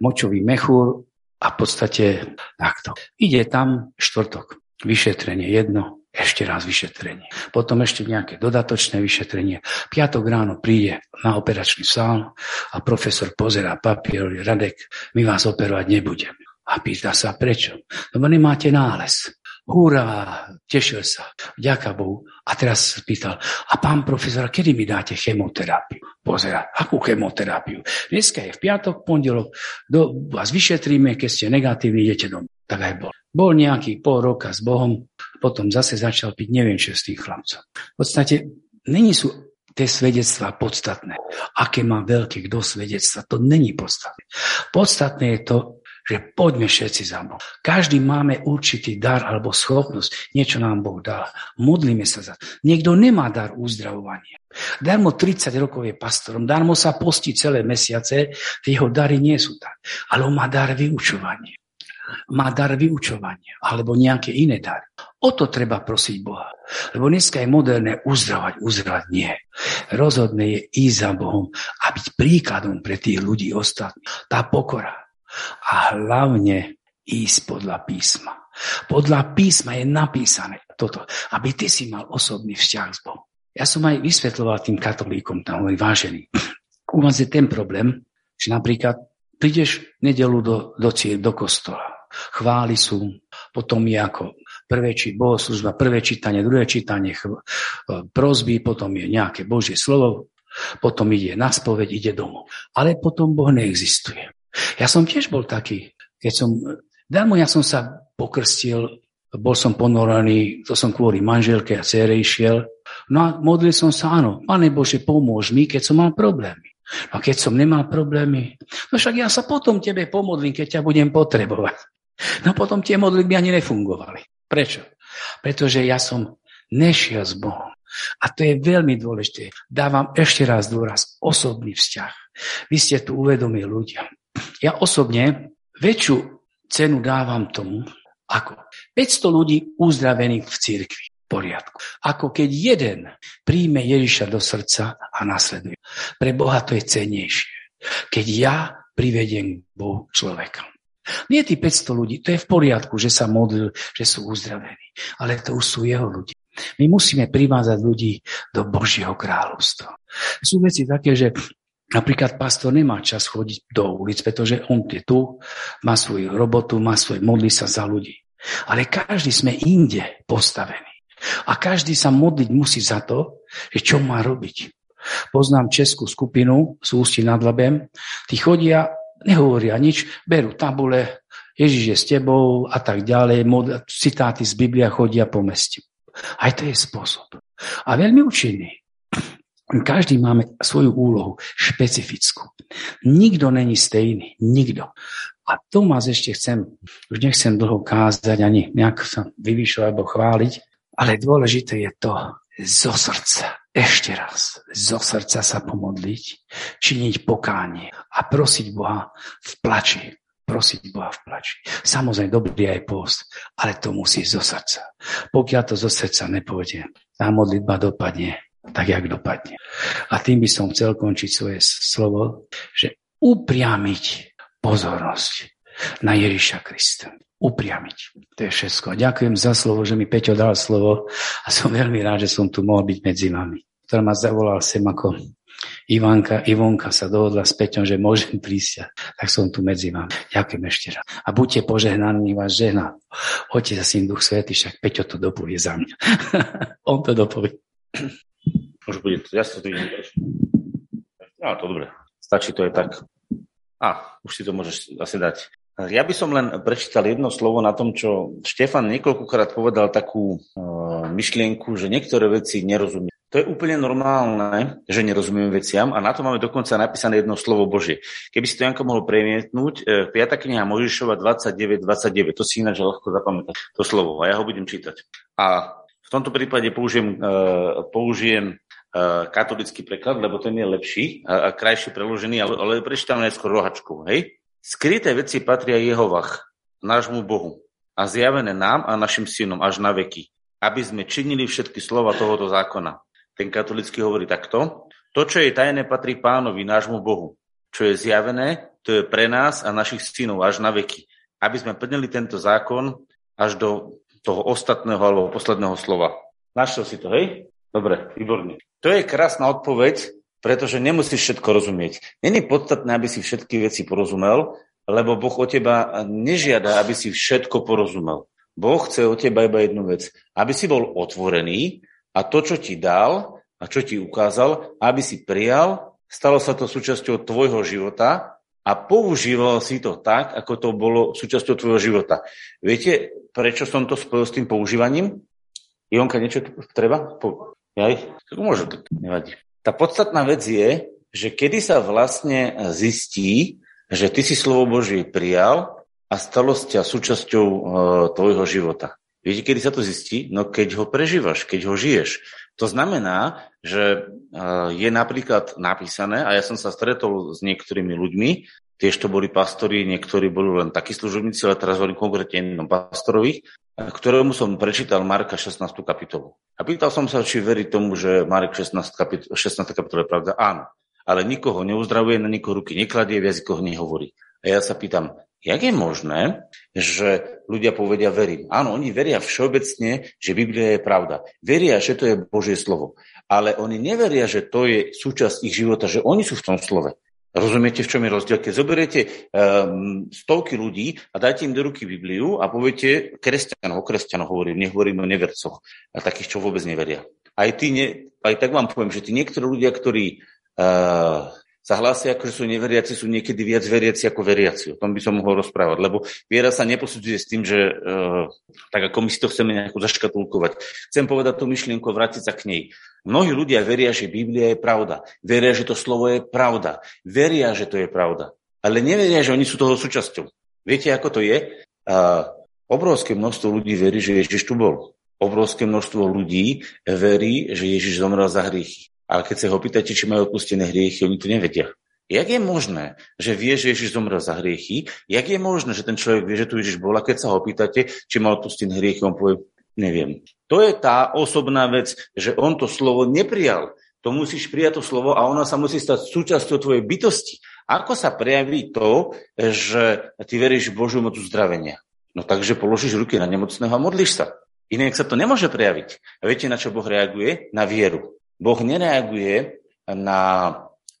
močový mechúr a v podstate takto. Ide tam štvrtok. Vyšetrenie jedno, ešte raz vyšetrenie. Potom ešte nejaké dodatočné vyšetrenie. Piatok ráno príde na operačný sál a profesor pozerá papier, Radek, my vás operovať nebudeme. A pýta sa, prečo? Lebo nemáte nález. Hurá, tešil sa, ďaká Bohu. A teraz sa pýtal, a pán profesor, kedy mi dáte chemoterapiu? Pozera, akú chemoterapiu? Dneska je v piatok, pondelok, do, vás vyšetríme, keď ste negatívni, idete domov. Tak aj bol. Bol nejaký pol roka s Bohom, potom zase začal piť, neviem čo s tým chlapcom. V podstate, není sú tie svedectvá podstatné. Aké má veľké kto svedectva, to není podstatné. Podstatné je to, že poďme všetci za Boh. Každý máme určitý dar alebo schopnosť. Niečo nám Boh dal. Modlíme sa za to. Niekto nemá dar uzdravovania. Darmo 30 rokov je pastorom, darmo sa postí celé mesiace, jeho dary nie sú tak. Ale on má dar vyučovania. Má dar vyučovania alebo nejaké iné dary. O to treba prosiť Boha. Lebo dneska je moderné uzdravať, uzdravať nie. Rozhodné je ísť za Bohom a byť príkladom pre tých ľudí ostatných. Tá pokora, a hlavne ísť podľa písma. Podľa písma je napísané toto, aby ty si mal osobný vzťah s Bohom. Ja som aj vysvetloval tým katolíkom, tam hovorí, vážený, u vás je ten problém, že napríklad prídeš nedelu do, do, do kostola, chváli sú, potom je ako prvé či bohoslužba, prvé čítanie, druhé čítanie, chv, prozby, potom je nejaké Božie slovo, potom ide na spoveď, ide domov. Ale potom Boh neexistuje. Ja som tiež bol taký, keď som, darmo ja som sa pokrstil, bol som ponorený, to som kvôli manželke a cére išiel. No a modlil som sa, áno, Pane Bože, pomôž mi, keď som mal problémy. No keď som nemal problémy, no však ja sa potom tebe pomodlím, keď ťa budem potrebovať. No potom tie modlitby ani nefungovali. Prečo? Pretože ja som nešiel s Bohom. A to je veľmi dôležité. Dávam ešte raz dôraz. Osobný vzťah. Vy ste tu uvedomili ľudia. Ja osobne väčšiu cenu dávam tomu, ako 500 ľudí uzdravených v cirkvi. Poriadku. Ako keď jeden príjme Ježiša do srdca a nasleduje. Pre Boha to je cenejšie. Keď ja privediem Bohu človeka. Nie tí 500 ľudí, to je v poriadku, že sa modlil, že sú uzdravení. Ale to už sú jeho ľudia. My musíme privázať ľudí do Božieho kráľovstva. Sú veci také, že Napríklad pastor nemá čas chodiť do ulic, pretože on je tu, má svoju robotu, má svoj, modlí sa za ľudí. Ale každý sme inde postavení. A každý sa modliť musí za to, že čo má robiť. Poznám českú skupinu z Ústí nad Labem. Tí chodia, nehovoria nič, berú tabule, Ježiš je s tebou a tak ďalej, citáty z Biblia chodia po meste. Aj to je spôsob. A veľmi účinný. Každý máme svoju úlohu, špecifickú. Nikto není stejný, nikto. A Tomás ešte chcem, už nechcem dlho kázať ani nejak sa vyvyšovať alebo chváliť, ale dôležité je to zo srdca, ešte raz, zo srdca sa pomodliť, činiť pokánie a prosiť Boha v plači. Prosiť Boha v plači. Samozrejme, dobrý aj post, ale to musí zo srdca. Pokiaľ to zo srdca nepôjde, tá modlitba dopadne tak, jak dopadne. A tým by som chcel končiť svoje slovo, že upriamiť pozornosť na Ježiša Krista. Upriamiť. To je všetko. Ďakujem za slovo, že mi Peťo dal slovo a som veľmi rád, že som tu mohol byť medzi vami. Ktorá ma zavolal sem ako Ivanka, Ivonka sa dohodla s Peťom, že môžem prísť, tak som tu medzi vami. Ďakujem ešte raz. A buďte požehnaní, vás žehná. Otec a syn Duch Svety, však Peťo to dopovie za mňa. *laughs* On to dopovie. Už bude to, ja sa to vidím. No, to dobre. Stačí to aj tak. A, už si to môžeš asi dať. Ja by som len prečítal jedno slovo na tom, čo Štefan niekoľkokrát povedal takú uh, myšlienku, že niektoré veci nerozumie. To je úplne normálne, že nerozumieme veciam a na to máme dokonca napísané jedno slovo Božie. Keby si to Janko mohol premietnúť, uh, 5. kniha Možišova 29, 29, to si ináč ľahko zapamätať, to slovo a ja ho budem čítať. A v tomto prípade použijem, uh, použijem katolický preklad, lebo ten je lepší a, a krajšie preložený, ale, ale prečítam najskôr rohačku. Hej? Skryté veci patria Jehovach, nášmu Bohu, a zjavené nám a našim synom až na veky, aby sme činili všetky slova tohoto zákona. Ten katolický hovorí takto. To, čo je tajné, patrí pánovi, nášmu Bohu. Čo je zjavené, to je pre nás a našich synov až na veky. Aby sme plnili tento zákon až do toho ostatného alebo posledného slova. Našiel si to, hej? Dobre, výborne. To je krásna odpoveď, pretože nemusíš všetko rozumieť. Není podstatné, aby si všetky veci porozumel, lebo Boh o teba nežiada, aby si všetko porozumel. Boh chce od teba iba jednu vec. Aby si bol otvorený a to, čo ti dal a čo ti ukázal, aby si prijal, stalo sa to súčasťou tvojho života a používal si to tak, ako to bolo súčasťou tvojho života. Viete, prečo som to spojil s tým používaním? Ionka, niečo treba? Po... Jaj? Tak môže, nevadí. Tá podstatná vec je, že kedy sa vlastne zistí, že ty si slovo Božie prijal a stalo ťa súčasťou uh, tvojho života. Viete, kedy sa to zistí? No keď ho prežívaš, keď ho žiješ. To znamená, že uh, je napríklad napísané, a ja som sa stretol s niektorými ľuďmi, tiež to boli pastori, niektorí boli len takí služobníci, ale teraz hovorím konkrétne jednom pastorovi, ktorému som prečítal Marka 16. kapitolu. A pýtal som sa, či verí tomu, že Marek 16. kapitol, 16. kapitol je pravda. Áno. Ale nikoho neuzdravuje, na nikoho ruky nekladie, v jazykoch nehovorí. A ja sa pýtam, jak je možné, že ľudia povedia verím. Áno, oni veria všeobecne, že Biblia je pravda. Veria, že to je Božie slovo. Ale oni neveria, že to je súčasť ich života, že oni sú v tom slove. Rozumiete, v čom je rozdiel? Keď zoberiete um, stovky ľudí a dáte im do ruky Bibliu a poviete kresťanov, o kresťanov hovorím, nehovorím o nevercoch, a takých, čo vôbec neveria. Aj, tí ne, aj tak vám poviem, že tí niektorí ľudia, ktorí uh, sa hlásia, ako že sú neveriaci, sú niekedy viac veriaci ako veriaci. O tom by som mohol rozprávať, lebo viera sa neposudzuje s tým, že uh, tak ako my si to chceme nejako zaškatulkovať. Chcem povedať tú myšlienku a vrátiť sa k nej. Mnohí ľudia veria, že Biblia je pravda. Veria, že to slovo je pravda. Veria, že to je pravda. Ale neveria, že oni sú toho súčasťou. Viete, ako to je? Uh, obrovské množstvo ľudí verí, že Ježiš tu bol. Obrovské množstvo ľudí verí, že Ježiš zomrel za hriechy. Ale keď sa ho pýtate, či majú odpustené hriechy, oni to nevedia. Jak je možné, že vie, že Ježiš zomrel za hriechy? Jak je možné, že ten človek vie, že tu Ježiš bol? A keď sa ho pýtate, či mal odpustené hriechy, on povie, neviem. To je tá osobná vec, že on to slovo neprijal. To musíš prijať to slovo a ona sa musí stať súčasťou tvojej bytosti. Ako sa prejaví to, že ty veríš Božiu moc uzdravenia? No takže položíš ruky na nemocného a modlíš sa. Inak sa to nemôže prejaviť. A viete, na čo Boh reaguje? Na vieru. Boh nereaguje na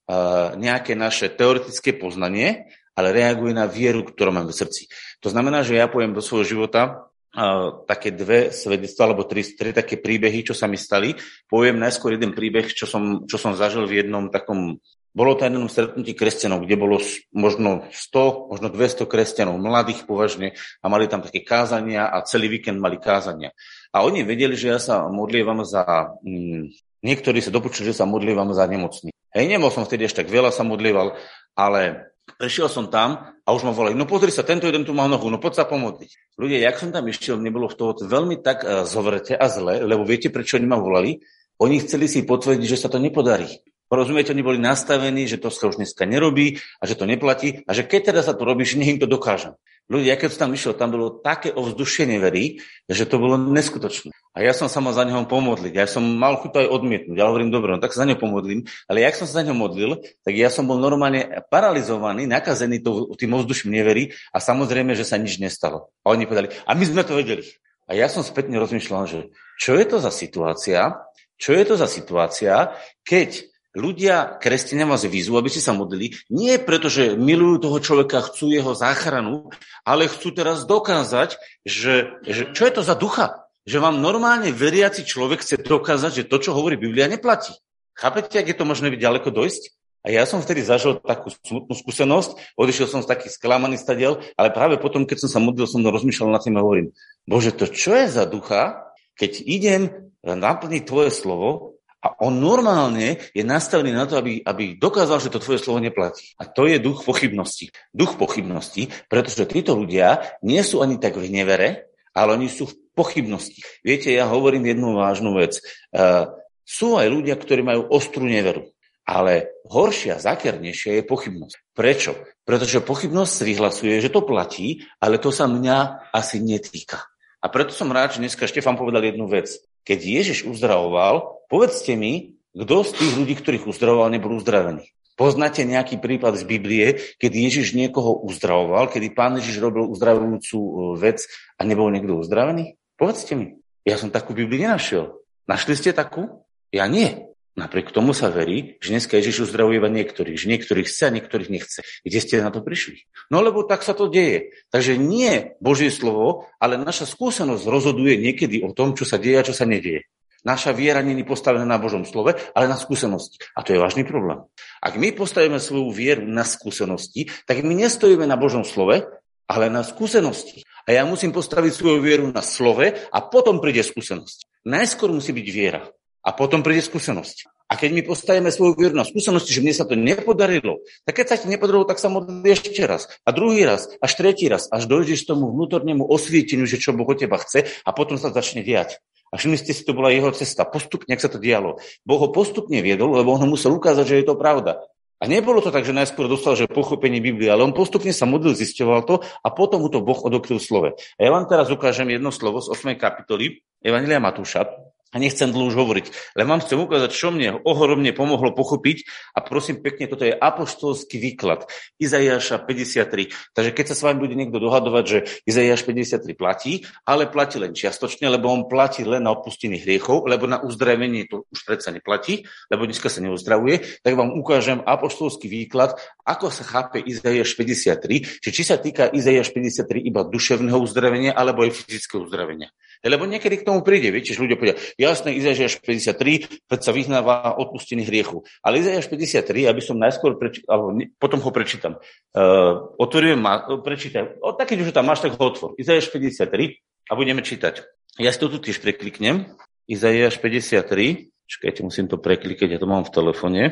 uh, nejaké naše teoretické poznanie, ale reaguje na vieru, ktorú máme v srdci. To znamená, že ja poviem do svojho života uh, také dve svedectvá, alebo tri, tri také príbehy, čo sa mi stali. Poviem najskôr jeden príbeh, čo som, čo som zažil v jednom takom bolo to jednom stretnutí kresťanov, kde bolo možno 100, možno 200 kresťanov, mladých považne, a mali tam také kázania a celý víkend mali kázania. A oni vedeli, že ja sa modlievam za mm, Niektorí sa dopočuli, že sa modlievam za nemocný. Hej, nebol som vtedy ešte tak veľa sa modlieval, ale Prešiel som tam a už ma volali, no pozri sa, tento jeden tu má nohu, no poď sa pomodliť. Ľudia, jak som tam išiel, nebolo v toho veľmi tak uh, zovrete a zle, lebo viete, prečo oni ma volali? Oni chceli si potvrdiť, že sa to nepodarí. Rozumiete, oni boli nastavení, že to sa už dneska nerobí a že to neplatí a že keď teda sa to robí, že nech im to dokážem. Ľudia, keď som tam išiel, tam bolo také ovzdušie neverí, že to bolo neskutočné. A ja som sa mal za neho pomodliť. Ja som mal chuť aj odmietnúť. Ja hovorím, dobre, no tak sa za neho pomodlím. Ale jak som sa za neho modlil, tak ja som bol normálne paralizovaný, nakazený tým ovzduším neverí a samozrejme, že sa nič nestalo. A oni povedali, a my sme to vedeli. A ja som spätne rozmýšľal, že čo je to za situácia, čo je to za situácia, keď ľudia, kresťania vás vyzvú, aby ste sa modlili, nie preto, že milujú toho človeka, chcú jeho záchranu, ale chcú teraz dokázať, že, že čo je to za ducha? Že vám normálne veriaci človek chce dokázať, že to, čo hovorí Biblia, neplatí. Chápete, ak je to možné byť ďaleko dojsť? A ja som vtedy zažil takú smutnú skúsenosť, odišiel som z taký sklamaný stadiel, ale práve potom, keď som sa modlil, som rozmýšľal nad tým a hovorím, Bože, to čo je za ducha, keď idem naplniť tvoje slovo a on normálne je nastavený na to, aby, aby dokázal, že to tvoje slovo neplatí. A to je duch pochybnosti. Duch pochybnosti, pretože títo ľudia nie sú ani tak v nevere, ale oni sú v pochybnosti. Viete, ja hovorím jednu vážnu vec. Uh, sú aj ľudia, ktorí majú ostrú neveru. Ale horšia, zakernejšia je pochybnosť. Prečo? Pretože pochybnosť vyhlasuje, že to platí, ale to sa mňa asi netýka. A preto som rád, že dneska Štefan povedal jednu vec. Keď Ježiš uzdravoval, povedzte mi, kto z tých ľudí, ktorých uzdravoval, nebol uzdravený. Poznáte nejaký prípad z Biblie, kedy Ježiš niekoho uzdravoval, kedy pán Ježiš robil uzdravujúcu e, vec a nebol niekto uzdravený? Povedzte mi. Ja som takú Bibliu nenašiel. Našli ste takú? Ja nie. Napriek tomu sa verí, že dneska Ježiš uzdravuje iba niektorých, že niektorých chce a niektorých nechce. Kde ste na to prišli? No lebo tak sa to deje. Takže nie Božie slovo, ale naša skúsenosť rozhoduje niekedy o tom, čo sa deje a čo sa nedieje. Naša viera je postavená na Božom slove, ale na skúsenosti. A to je vážny problém. Ak my postavíme svoju vieru na skúsenosti, tak my nestojíme na Božom slove, ale na skúsenosti. A ja musím postaviť svoju vieru na slove a potom príde skúsenosť. Najskôr musí byť viera a potom príde skúsenosť. A keď my postavíme svoju vieru na skúsenosti, že mne sa to nepodarilo, tak keď sa ti nepodarilo, tak sa modlí ešte raz. A druhý raz, až tretí raz, až dojdeš tomu vnútornému osvieteniu, že čo Boh od teba chce a potom sa začne diať. A všimli ste si, to bola jeho cesta. Postupne, ak sa to dialo. Boh ho postupne viedol, lebo on ho musel ukázať, že je to pravda. A nebolo to tak, že najskôr dostal že pochopenie Biblie, ale on postupne sa modlil, zisťoval to a potom mu to Boh odokryl slove. A ja vám teraz ukážem jedno slovo z 8. kapitoly Evangelia Matúša, a nechcem dlho už hovoriť, len vám chcem ukázať, čo mne ohromne pomohlo pochopiť a prosím pekne, toto je apoštolský výklad Izaiáša 53. Takže keď sa s vami bude niekto dohadovať, že Izaiáš 53 platí, ale platí len čiastočne, lebo on platí len na odpustenie hriechov, lebo na uzdravenie to už predsa neplatí, lebo dneska sa neuzdravuje, tak vám ukážem apoštolský výklad, ako sa chápe Izaiáš 53, či, či sa týka Izaiáš 53 iba duševného uzdravenia alebo aj fyzického uzdravenia. Lebo niekedy k tomu príde, viete, že ľudia povedia, jasné, Izaiáš 53, veď sa vyznáva odpustený hriechu. Ale Izaiáš 53, aby som najskôr, preč, alebo ne, potom ho prečítam, uh, otvorím, ma, prečítam, o, tak keď už tam máš, tak ho otvor. Izaiáš 53 a budeme čítať. Ja si to tu tiež prekliknem. Izaiáš 53, čakajte, musím to preklikať, ja to mám v telefone.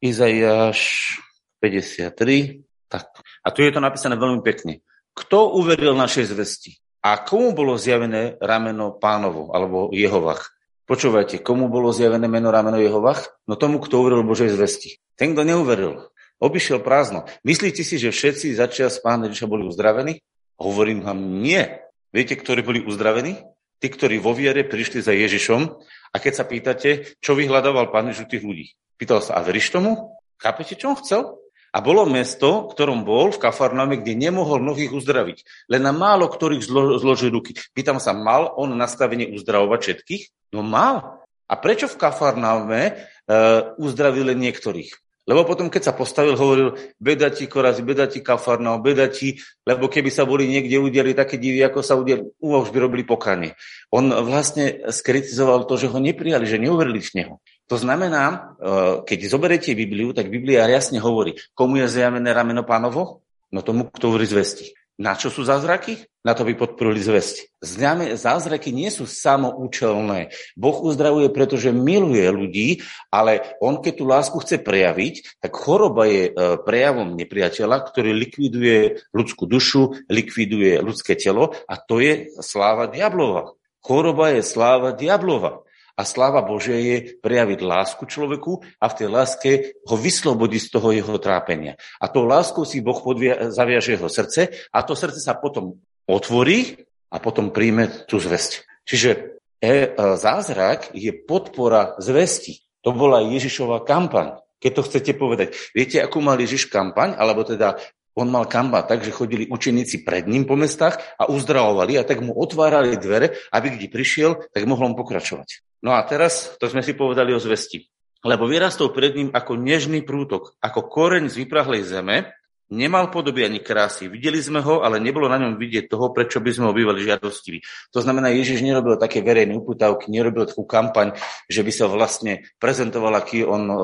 Izaiáš 53, tak. A tu je to napísané veľmi pekne. Kto uveril našej zvesti? A komu bolo zjavené rameno pánovo, alebo Jehovach? Počúvajte, komu bolo zjavené meno rameno Jehovach? No tomu, kto uveril Božej zvesti. Ten, kto neuveril, obišiel prázdno. Myslíte si, že všetci začias pána Ježiša boli uzdravení? Hovorím vám, nie. Viete, ktorí boli uzdravení? Tí, ktorí vo viere prišli za Ježišom a keď sa pýtate, čo vyhľadával pán Ježiš tých ľudí. Pýtal sa, a veríš tomu? Chápete, čo on chcel? A bolo mesto, v ktorom bol, v Kafarname, kde nemohol mnohých uzdraviť. Len na málo ktorých zlo, zložil ruky. Pýtam sa, mal on nastavenie uzdravovať všetkých? No mal. A prečo v Kafarname uh, uzdravil len niektorých? Lebo potom, keď sa postavil, hovoril, beda ti korazi, beda ti kafarno, beda ti, lebo keby sa boli niekde udiali také divy, ako sa udiali, už by robili pokanie. On vlastne skritizoval to, že ho neprijali, že neuverili v neho. To znamená, e, keď zoberiete Bibliu, tak Biblia jasne hovorí, komu je zjavené rameno pánovo? No tomu, kto hovorí zvesti. Na čo sú zázraky? Na to by podporili zväzť. Známe, zázraky nie sú samoučelné. Boh uzdravuje, pretože miluje ľudí, ale on, keď tú lásku chce prejaviť, tak choroba je e, prejavom nepriateľa, ktorý likviduje ľudskú dušu, likviduje ľudské telo a to je sláva diablova. Choroba je sláva diablova. A sláva Božia je prejaviť lásku človeku a v tej láske ho vyslobodiť z toho jeho trápenia. A tou láskou si Boh podvia, zaviaže jeho srdce a to srdce sa potom otvorí a potom príjme tú zväzť. Čiže e, e, zázrak je podpora zvesti. To bola Ježišova kampaň. Keď to chcete povedať. Viete, akú mal Ježiš kampaň? Alebo teda on mal kampaň tak, že chodili učeníci pred ním po mestách a uzdravovali a tak mu otvárali dvere, aby kde prišiel, tak mohol on pokračovať. No a teraz, to sme si povedali o zvesti. Lebo vyrastol pred ním ako nežný prútok, ako koreň z vyprahlej zeme, nemal podoby ani krásy. Videli sme ho, ale nebolo na ňom vidieť toho, prečo by sme ho bývali žiadostiví. To znamená, Ježiš nerobil také verejné uputávky, nerobil takú kampaň, že by sa vlastne prezentoval, aký on e,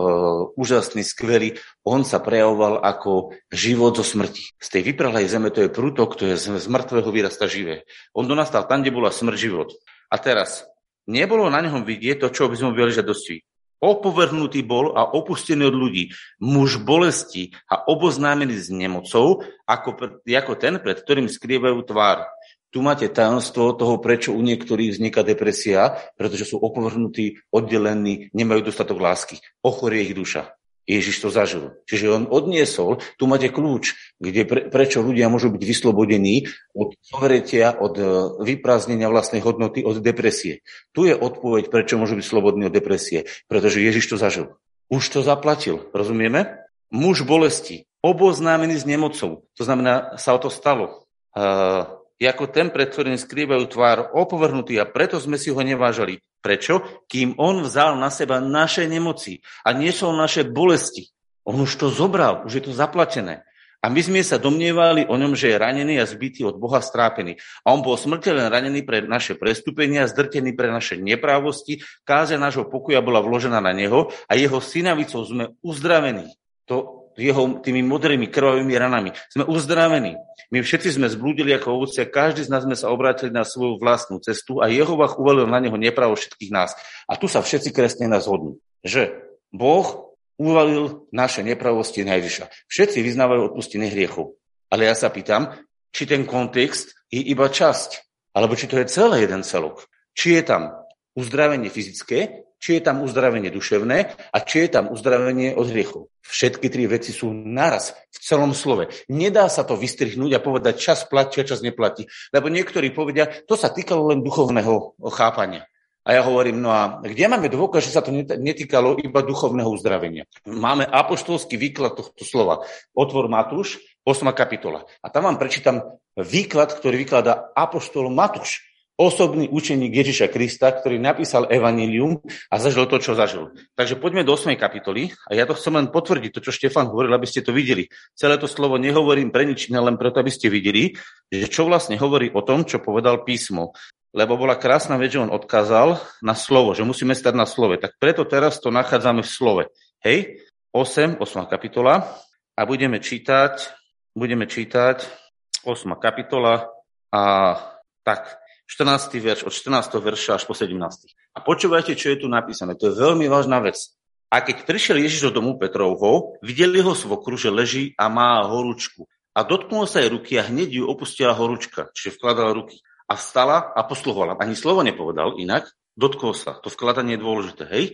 úžasný, skvelý. On sa prejavoval ako život zo smrti. Z tej vyprahlej zeme to je prútok, to je z, z mŕtvého vyrasta živé. On donastal tam, kde bola smrť, život. A teraz, Nebolo na ňom vidieť to, čo by sme boli žiadosti. Opovrhnutý bol a opustený od ľudí. Muž bolesti a oboznámený s nemocou, ako, ako ten, pred ktorým skrývajú tvár. Tu máte tajomstvo toho, prečo u niektorých vzniká depresia, pretože sú opovrhnutí, oddelení, nemajú dostatok lásky. Ochorie ich duša. Ježiš to zažil. Čiže on odniesol, tu máte kľúč, kde pre, prečo ľudia môžu byť vyslobodení od zovretia, od e, vyprázdnenia vlastnej hodnoty, od depresie. Tu je odpoveď, prečo môžu byť slobodní od depresie. Pretože Ježiš to zažil. Už to zaplatil, rozumieme? Muž bolesti, oboznámený s nemocou, to znamená, sa o to stalo. Uh, ako ten, pred ktorým skrývajú tvár, opovrhnutý a preto sme si ho nevážali. Prečo? Kým on vzal na seba naše nemoci a niesol naše bolesti. On už to zobral, už je to zaplatené. A my sme sa domnievali o ňom, že je ranený a zbytý od Boha strápený. A on bol smrteľne ranený pre naše prestúpenia, zdrtený pre naše neprávosti, káze nášho pokoja bola vložená na neho a jeho synavicou sme uzdravení. To jeho tými modrými krvavými ranami. Sme uzdravení. My všetci sme zblúdili ako ovocia, každý z nás sme sa obrátili na svoju vlastnú cestu a Jehovah uvalil na neho nepravo všetkých nás. A tu sa všetci kresne nás hodnú, že Boh uvalil naše nepravosti na Ježiša. Všetci vyznávajú odpustenie hriechov. Ale ja sa pýtam, či ten kontext je iba časť, alebo či to je celý jeden celok. Či je tam uzdravenie fyzické, či je tam uzdravenie duševné a či je tam uzdravenie od hriechov. Všetky tri veci sú naraz v celom slove. Nedá sa to vystrihnúť a povedať, čas platí a čas neplatí. Lebo niektorí povedia, to sa týkalo len duchovného chápania. A ja hovorím, no a kde máme dôkaz, že sa to netýkalo iba duchovného uzdravenia? Máme apoštolský výklad tohto slova. Otvor Matúš, 8. kapitola. A tam vám prečítam výklad, ktorý vykladá apoštol Matúš osobný učeník Ježiša Krista, ktorý napísal Evangelium a zažil to, čo zažil. Takže poďme do 8. kapitoly a ja to chcem len potvrdiť, to, čo Štefan hovoril, aby ste to videli. Celé to slovo nehovorím pre nič, len preto, aby ste videli, že čo vlastne hovorí o tom, čo povedal písmo. Lebo bola krásna vec, že on odkázal na slovo, že musíme stať na slove. Tak preto teraz to nachádzame v slove. Hej, 8, 8. kapitola a budeme čítať, budeme čítať 8. kapitola a tak 14. verš, od 14. verša až po 17. A počúvajte, čo je tu napísané. To je veľmi vážna vec. A keď prišiel Ježiš do domu Petrovho, videli ho svokru, že leží a má horúčku. A dotknul sa jej ruky a hneď ju opustila horúčka, čiže vkladala ruky. A vstala a posluhovala. Ani slovo nepovedal inak, dotkol sa. To vkladanie je dôležité, hej?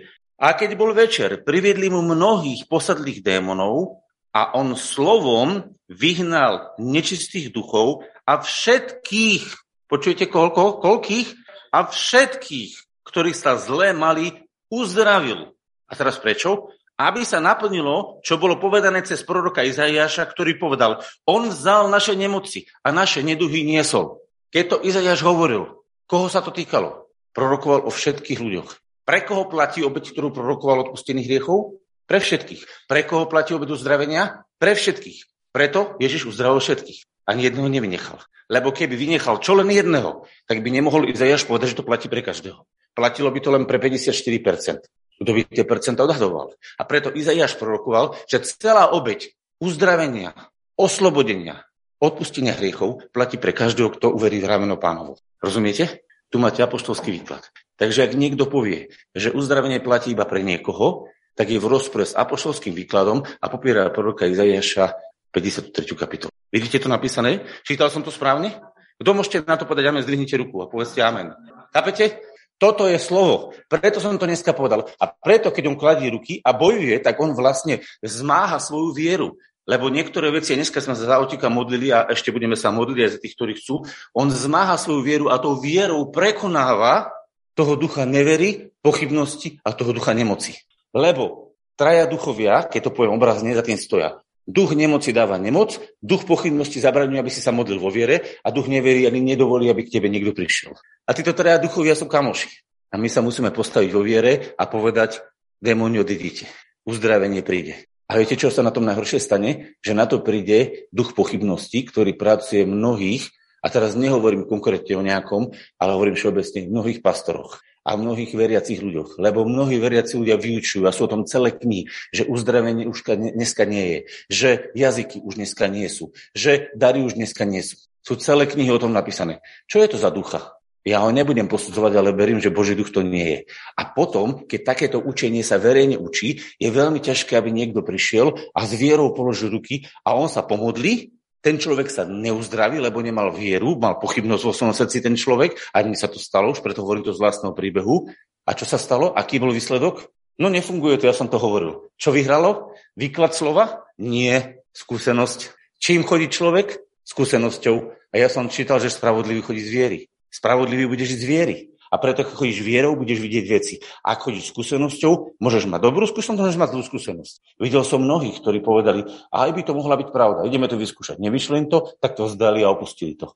A keď bol večer, priviedli mu mnohých posadlých démonov a on slovom vyhnal nečistých duchov a všetkých Počujete koľko? Koľkých? A všetkých, ktorí sa zle mali, uzdravil. A teraz prečo? Aby sa naplnilo, čo bolo povedané cez proroka Izaiáša, ktorý povedal, on vzal naše nemoci a naše neduhy niesol. Keď to Izaiáš hovoril, koho sa to týkalo? Prorokoval o všetkých ľuďoch. Pre koho platí obeď, ktorú prorokoval odpustených hriechov? Pre všetkých. Pre koho platí obeď uzdravenia? Pre všetkých. Preto Ježiš uzdravil všetkých. Ani jedného nevynechal. Lebo keby vynechal čo len jedného, tak by nemohol Izajaš povedať, že to platí pre každého. Platilo by to len pre 54%. Kto by tie percenta odhadoval. A preto Izajaš prorokoval, že celá obeď uzdravenia, oslobodenia odpustenia hriechov platí pre každého, kto uverí v rameno pánovo. Rozumiete? Tu máte apoštolský výklad. Takže ak niekto povie, že uzdravenie platí iba pre niekoho, tak je v rozpore s apoštolským výkladom a popiera proroka Izaiáša 53. kapitolu. Vidíte to napísané? Čítal som to správne? Kto môžete na to povedať amen, zdvihnite ruku a povedzte amen. Chápete? Toto je slovo. Preto som to dneska povedal. A preto, keď on kladí ruky a bojuje, tak on vlastne zmáha svoju vieru. Lebo niektoré veci, dneska sme sa za otika modlili a ešte budeme sa modliť aj za tých, ktorí chcú, on zmáha svoju vieru a tou vierou prekonáva toho ducha nevery, pochybnosti a toho ducha nemoci. Lebo traja duchovia, keď to poviem obrazne, za tým stoja. Duch nemoci dáva nemoc, duch pochybnosti zabraňuje, aby si sa modlil vo viere a duch neverí ani nedovolí, aby k tebe niekto prišiel. A títo traja duchovia sú kamoši. A my sa musíme postaviť vo viere a povedať, démoni odidíte. Uzdravenie príde. A viete, čo sa na tom najhoršie stane? Že na to príde duch pochybnosti, ktorý pracuje mnohých, a teraz nehovorím konkrétne o nejakom, ale hovorím všeobecne v mnohých pastoroch a mnohých veriacich ľuďoch. Lebo mnohí veriaci ľudia vyučujú a sú o tom celé knihy, že uzdravenie už dneska nie je, že jazyky už dneska nie sú, že dary už dneska nie sú. Sú celé knihy o tom napísané. Čo je to za ducha? Ja ho nebudem posudzovať, ale verím, že Boží duch to nie je. A potom, keď takéto učenie sa verejne učí, je veľmi ťažké, aby niekto prišiel a s vierou položil ruky a on sa pomodlí ten človek sa neuzdraví, lebo nemal vieru, mal pochybnosť vo svojom srdci ten človek, a mi sa to stalo, už preto hovorím to z vlastného príbehu. A čo sa stalo? Aký bol výsledok? No nefunguje to, ja som to hovoril. Čo vyhralo? Výklad slova? Nie. Skúsenosť. Čím chodí človek? Skúsenosťou. A ja som čítal, že spravodlivý chodí z viery. Spravodlivý bude žiť z viery. A preto, keď chodíš vierou, budeš vidieť veci. Ak chodíš skúsenosťou, môžeš mať dobrú skúsenosť, môžeš mať zlú skúsenosť. Videl som mnohých, ktorí povedali, aj by to mohla byť pravda, ideme to vyskúšať. Nevyšlo im to, tak to vzdali a opustili to.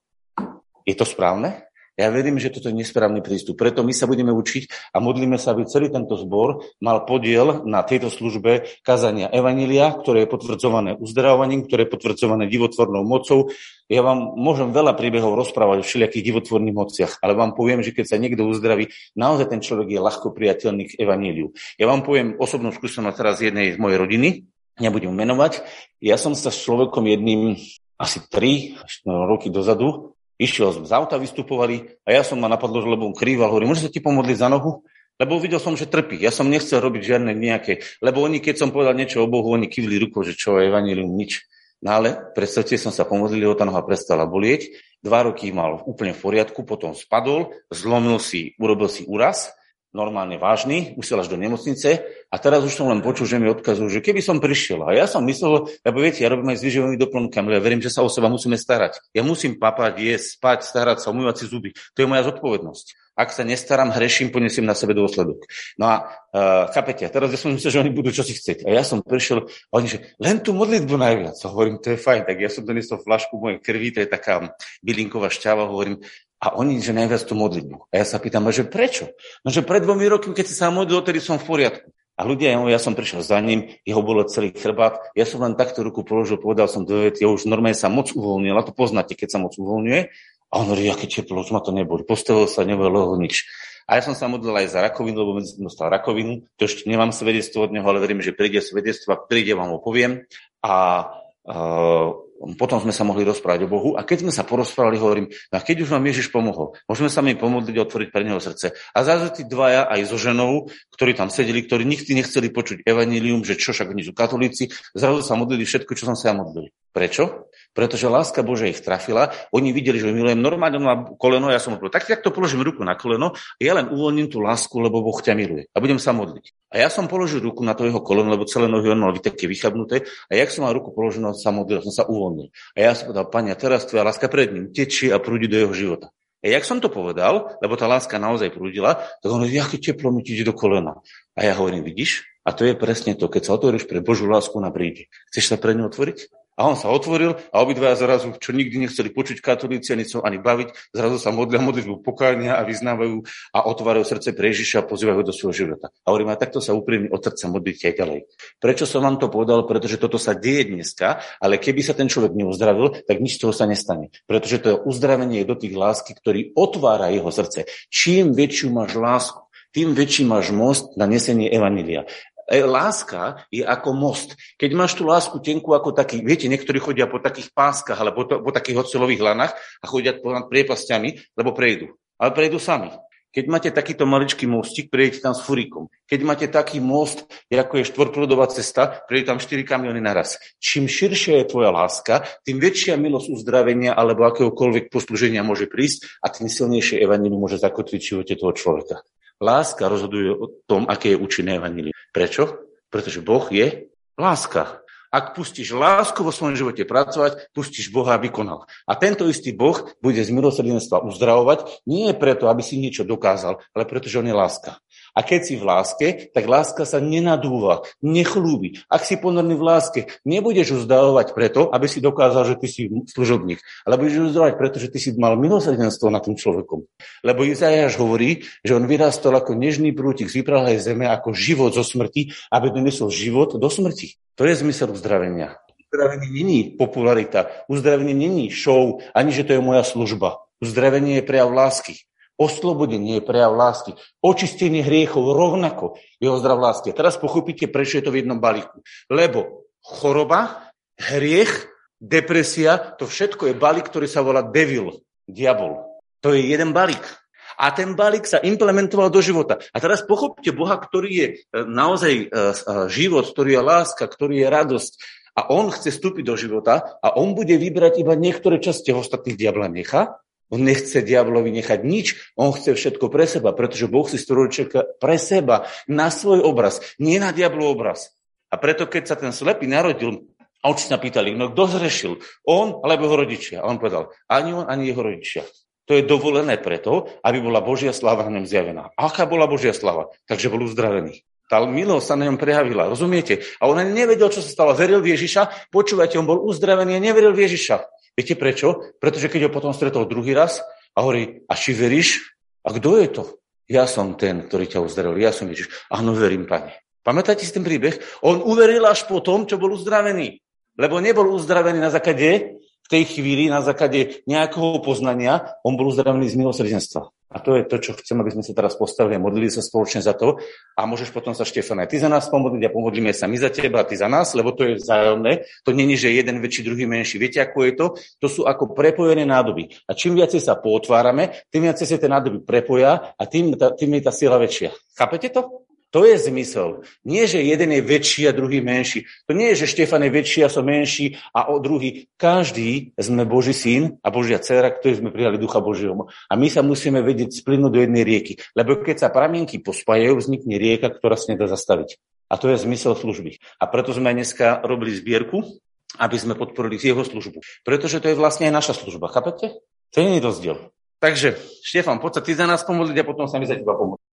Je to správne? Ja verím, že toto je nesprávny prístup. Preto my sa budeme učiť a modlíme sa, aby celý tento zbor mal podiel na tejto službe kazania Evanília, ktoré je potvrdzované uzdravovaním, ktoré je potvrdzované divotvornou mocou. Ja vám môžem veľa príbehov rozprávať o všelijakých divotvorných mociach, ale vám poviem, že keď sa niekto uzdraví, naozaj ten človek je ľahko priateľný k Evaníliu. Ja vám poviem osobnú skúsenosť teraz jednej z mojej rodiny, nebudem menovať. Ja som sa s človekom jedným asi 3 roky dozadu Išiel z auta, vystupovali a ja som ma napadlo, že lebo on krýval, hovorím, môže sa ti pomodliť za nohu? Lebo videl som, že trpí. Ja som nechcel robiť žiadne nejaké, lebo oni, keď som povedal niečo o Bohu, oni kývli rukou, že čo, evanilium, nič. No ale predstavte, som sa pomodlil, ho tá noha prestala bolieť, dva roky mal úplne v poriadku, potom spadol, zlomil si, urobil si úraz, normálne vážny, musel až do nemocnice a teraz už som len počul, že mi odkazujú, že keby som prišiel. A ja som myslel, lebo viete, ja robím aj s výživovými doplnkami, ja verím, že sa o seba musíme starať. Ja musím papať, jesť, spať, starať sa, umývať si zuby. To je moja zodpovednosť. Ak sa nestaram, hreším, ponesiem na sebe dôsledok. No a uh, chápete, teraz ja som myslel, že oni budú čo si chcieť. A ja som prišiel a oni, že len tú modlitbu najviac. A hovorím, to je fajn. Tak ja som doniesol flašku mojej krvi, to je taká bylinková šťava, hovorím, a oni, že najviac tú modlitbu. A ja sa pýtam, že prečo? No, že pred dvomi rokmi, keď si sa modlil, odtedy som v poriadku. A ľudia, ja som prišiel za ním, jeho bolo celý chrbát, ja som len takto ruku položil, povedal som do vety, ja už normálne sa moc uvoľnil, a to poznáte, keď sa moc uvoľňuje. A on hovorí, aké teplo, už ma to neboli. Postavil sa, nebolo nič. A ja som sa modlil aj za rakovinu, lebo medzi dostal rakovinu. To ešte nemám svedectvo od neho, ale verím, že príde svedectvo, ak príde, vám ho poviem. A uh, potom sme sa mohli rozprávať o Bohu a keď sme sa porozprávali, hovorím, no a keď už vám Ježiš pomohol, môžeme sa mi pomodliť a otvoriť pre neho srdce. A zrazu tí dvaja aj so ženou, ktorí tam sedeli, ktorí nikdy nechceli počuť evanílium, že čo však oni sú katolíci, zrazu sa modlili všetko, čo som sa ja modlil. Prečo? Pretože láska Božia ich trafila, oni videli, že milujem normálne na koleno, ja som povedal, tak takto položím ruku na koleno, ja len uvoľním tú lásku, lebo Boh ťa miluje a budem sa modliť. A ja som položil ruku na to jeho koleno, lebo celé nohy on mal také vychabnuté a jak som mal ruku položenú, sa modlil, som sa uvoľnil. A ja som povedal, Pane, teraz tvoja láska pred ním tečie a prúdi do jeho života. A jak som to povedal, lebo tá láska naozaj prúdila, tak on hovorí, aké teplo mi ide do kolena. A ja hovorím, vidíš? A to je presne to, keď sa otvoríš pre Božú lásku na príde. Chceš sa pre ňu otvoriť? A on sa otvoril a obidva zrazu, čo nikdy nechceli počuť katolíci ani sa ani baviť, zrazu sa modlia modlitbu pokánia a vyznávajú a otvárajú srdce pre Ježiša a pozývajú ho do svojho života. A hovorím, a takto sa úprimne od srdca modlite aj ďalej. Prečo som vám to povedal? Pretože toto sa deje dneska, ale keby sa ten človek neuzdravil, tak nič toho sa nestane. Pretože to je uzdravenie do tých lásky, ktorý otvára jeho srdce. Čím väčšiu máš lásku, tým väčší máš most na nesenie Evanília. Láska je ako most. Keď máš tú lásku tenku ako taký, viete, niektorí chodia po takých páskach, alebo po, po takých ocelových lanách a chodia po priepasťami, lebo prejdú. Ale prejdú sami. Keď máte takýto maličký mostík, prejdete tam s furíkom. Keď máte taký most, ako je štvorprúdová cesta, prejdete tam 4 kamiony naraz. Čím širšia je tvoja láska, tým väčšia milosť uzdravenia alebo akéhokoľvek poslúženia môže prísť a tým silnejšie evanílium môže zakotviť v živote toho človeka. Láska rozhoduje o tom, aké je účinné evanílium. Prečo? Pretože Boh je láska. Ak pustíš lásku vo svojom živote pracovať, pustíš Boha, aby konal. A tento istý Boh bude z milosrdenstva uzdravovať, nie preto, aby si niečo dokázal, ale preto, že on je láska. A keď si v láske, tak láska sa nenadúva, nechlúbi. Ak si ponorný v láske, nebudeš uzdávať preto, aby si dokázal, že ty si služobník, ale budeš uzdávať preto, že ty si mal milosrdenstvo nad tým človekom. Lebo Izajáš hovorí, že on vyrastol ako nežný prútik z vypralej zeme, ako život zo smrti, aby donesol život do smrti. To je zmysel uzdravenia. Uzdravenie není popularita, uzdravenie není show, ani že to je moja služba. Uzdravenie je prejav lásky. Oslobodenie je prejav lásky. Očistenie hriechov rovnako je ozdrav lásky. Teraz pochopíte, prečo je to v jednom balíku. Lebo choroba, hriech, depresia, to všetko je balík, ktorý sa volá devil, diabol. To je jeden balík. A ten balík sa implementoval do života. A teraz pochopte Boha, ktorý je e, naozaj e, e, život, ktorý je láska, ktorý je radosť. A on chce vstúpiť do života a on bude vybrať iba niektoré časti ostatných diabla necha on nechce diablovi nechať nič, on chce všetko pre seba, pretože Boh si stvoril človeka pre seba, na svoj obraz, nie na diablov obraz. A preto, keď sa ten slepý narodil, a oči sa pýtali, no kto zrešil? On alebo jeho rodičia? A on povedal, ani on, ani jeho rodičia. To je dovolené preto, aby bola Božia sláva na ňom zjavená. Aká bola Božia sláva? Takže bol uzdravený. Tá milosť sa na ňom prejavila, rozumiete? A on nevedel, čo sa stalo. Veril v Ježiša, počúvajte, on bol uzdravený a neveril v Ježiša. Viete prečo? Pretože keď ho potom stretol druhý raz a hovorí, a či veríš? A kto je to? Ja som ten, ktorý ťa uzdravil. Ja som Ježiš. Áno, verím, pane. Pamätáte si ten príbeh? On uveril až po tom, čo bol uzdravený. Lebo nebol uzdravený na základe v tej chvíli, na základe nejakého poznania, on bol uzdravený z milosrdenstva. A to je to, čo chcem, aby sme sa teraz postavili a modlili sa spoločne za to. A môžeš potom sa, Štefan, aj ty za nás pomodliť a pomodlíme sa my za teba a ty za nás, lebo to je vzájomné. To není, že jeden väčší, druhý menší. Viete, ako je to? To sú ako prepojené nádoby. A čím viacej sa potvárame, tým viacej sa tie nádoby prepoja a tým, tým je tá sila väčšia. Chápete to? To je zmysel. Nie, že jeden je väčší a druhý menší. To nie je, že Štefan je väčší a som menší a o druhý. Každý sme Boží syn a Božia dcera, ktorý sme prijali Ducha Božieho. A my sa musíme vedieť splynúť do jednej rieky. Lebo keď sa pramienky pospájajú, vznikne rieka, ktorá sa nedá zastaviť. A to je zmysel služby. A preto sme dneska robili zbierku, aby sme podporili jeho službu. Pretože to je vlastne aj naša služba. Chápete? To je rozdiel. Takže, Štefan, poď sa ty za nás pomodliť a potom sa mi za teba pomôcť.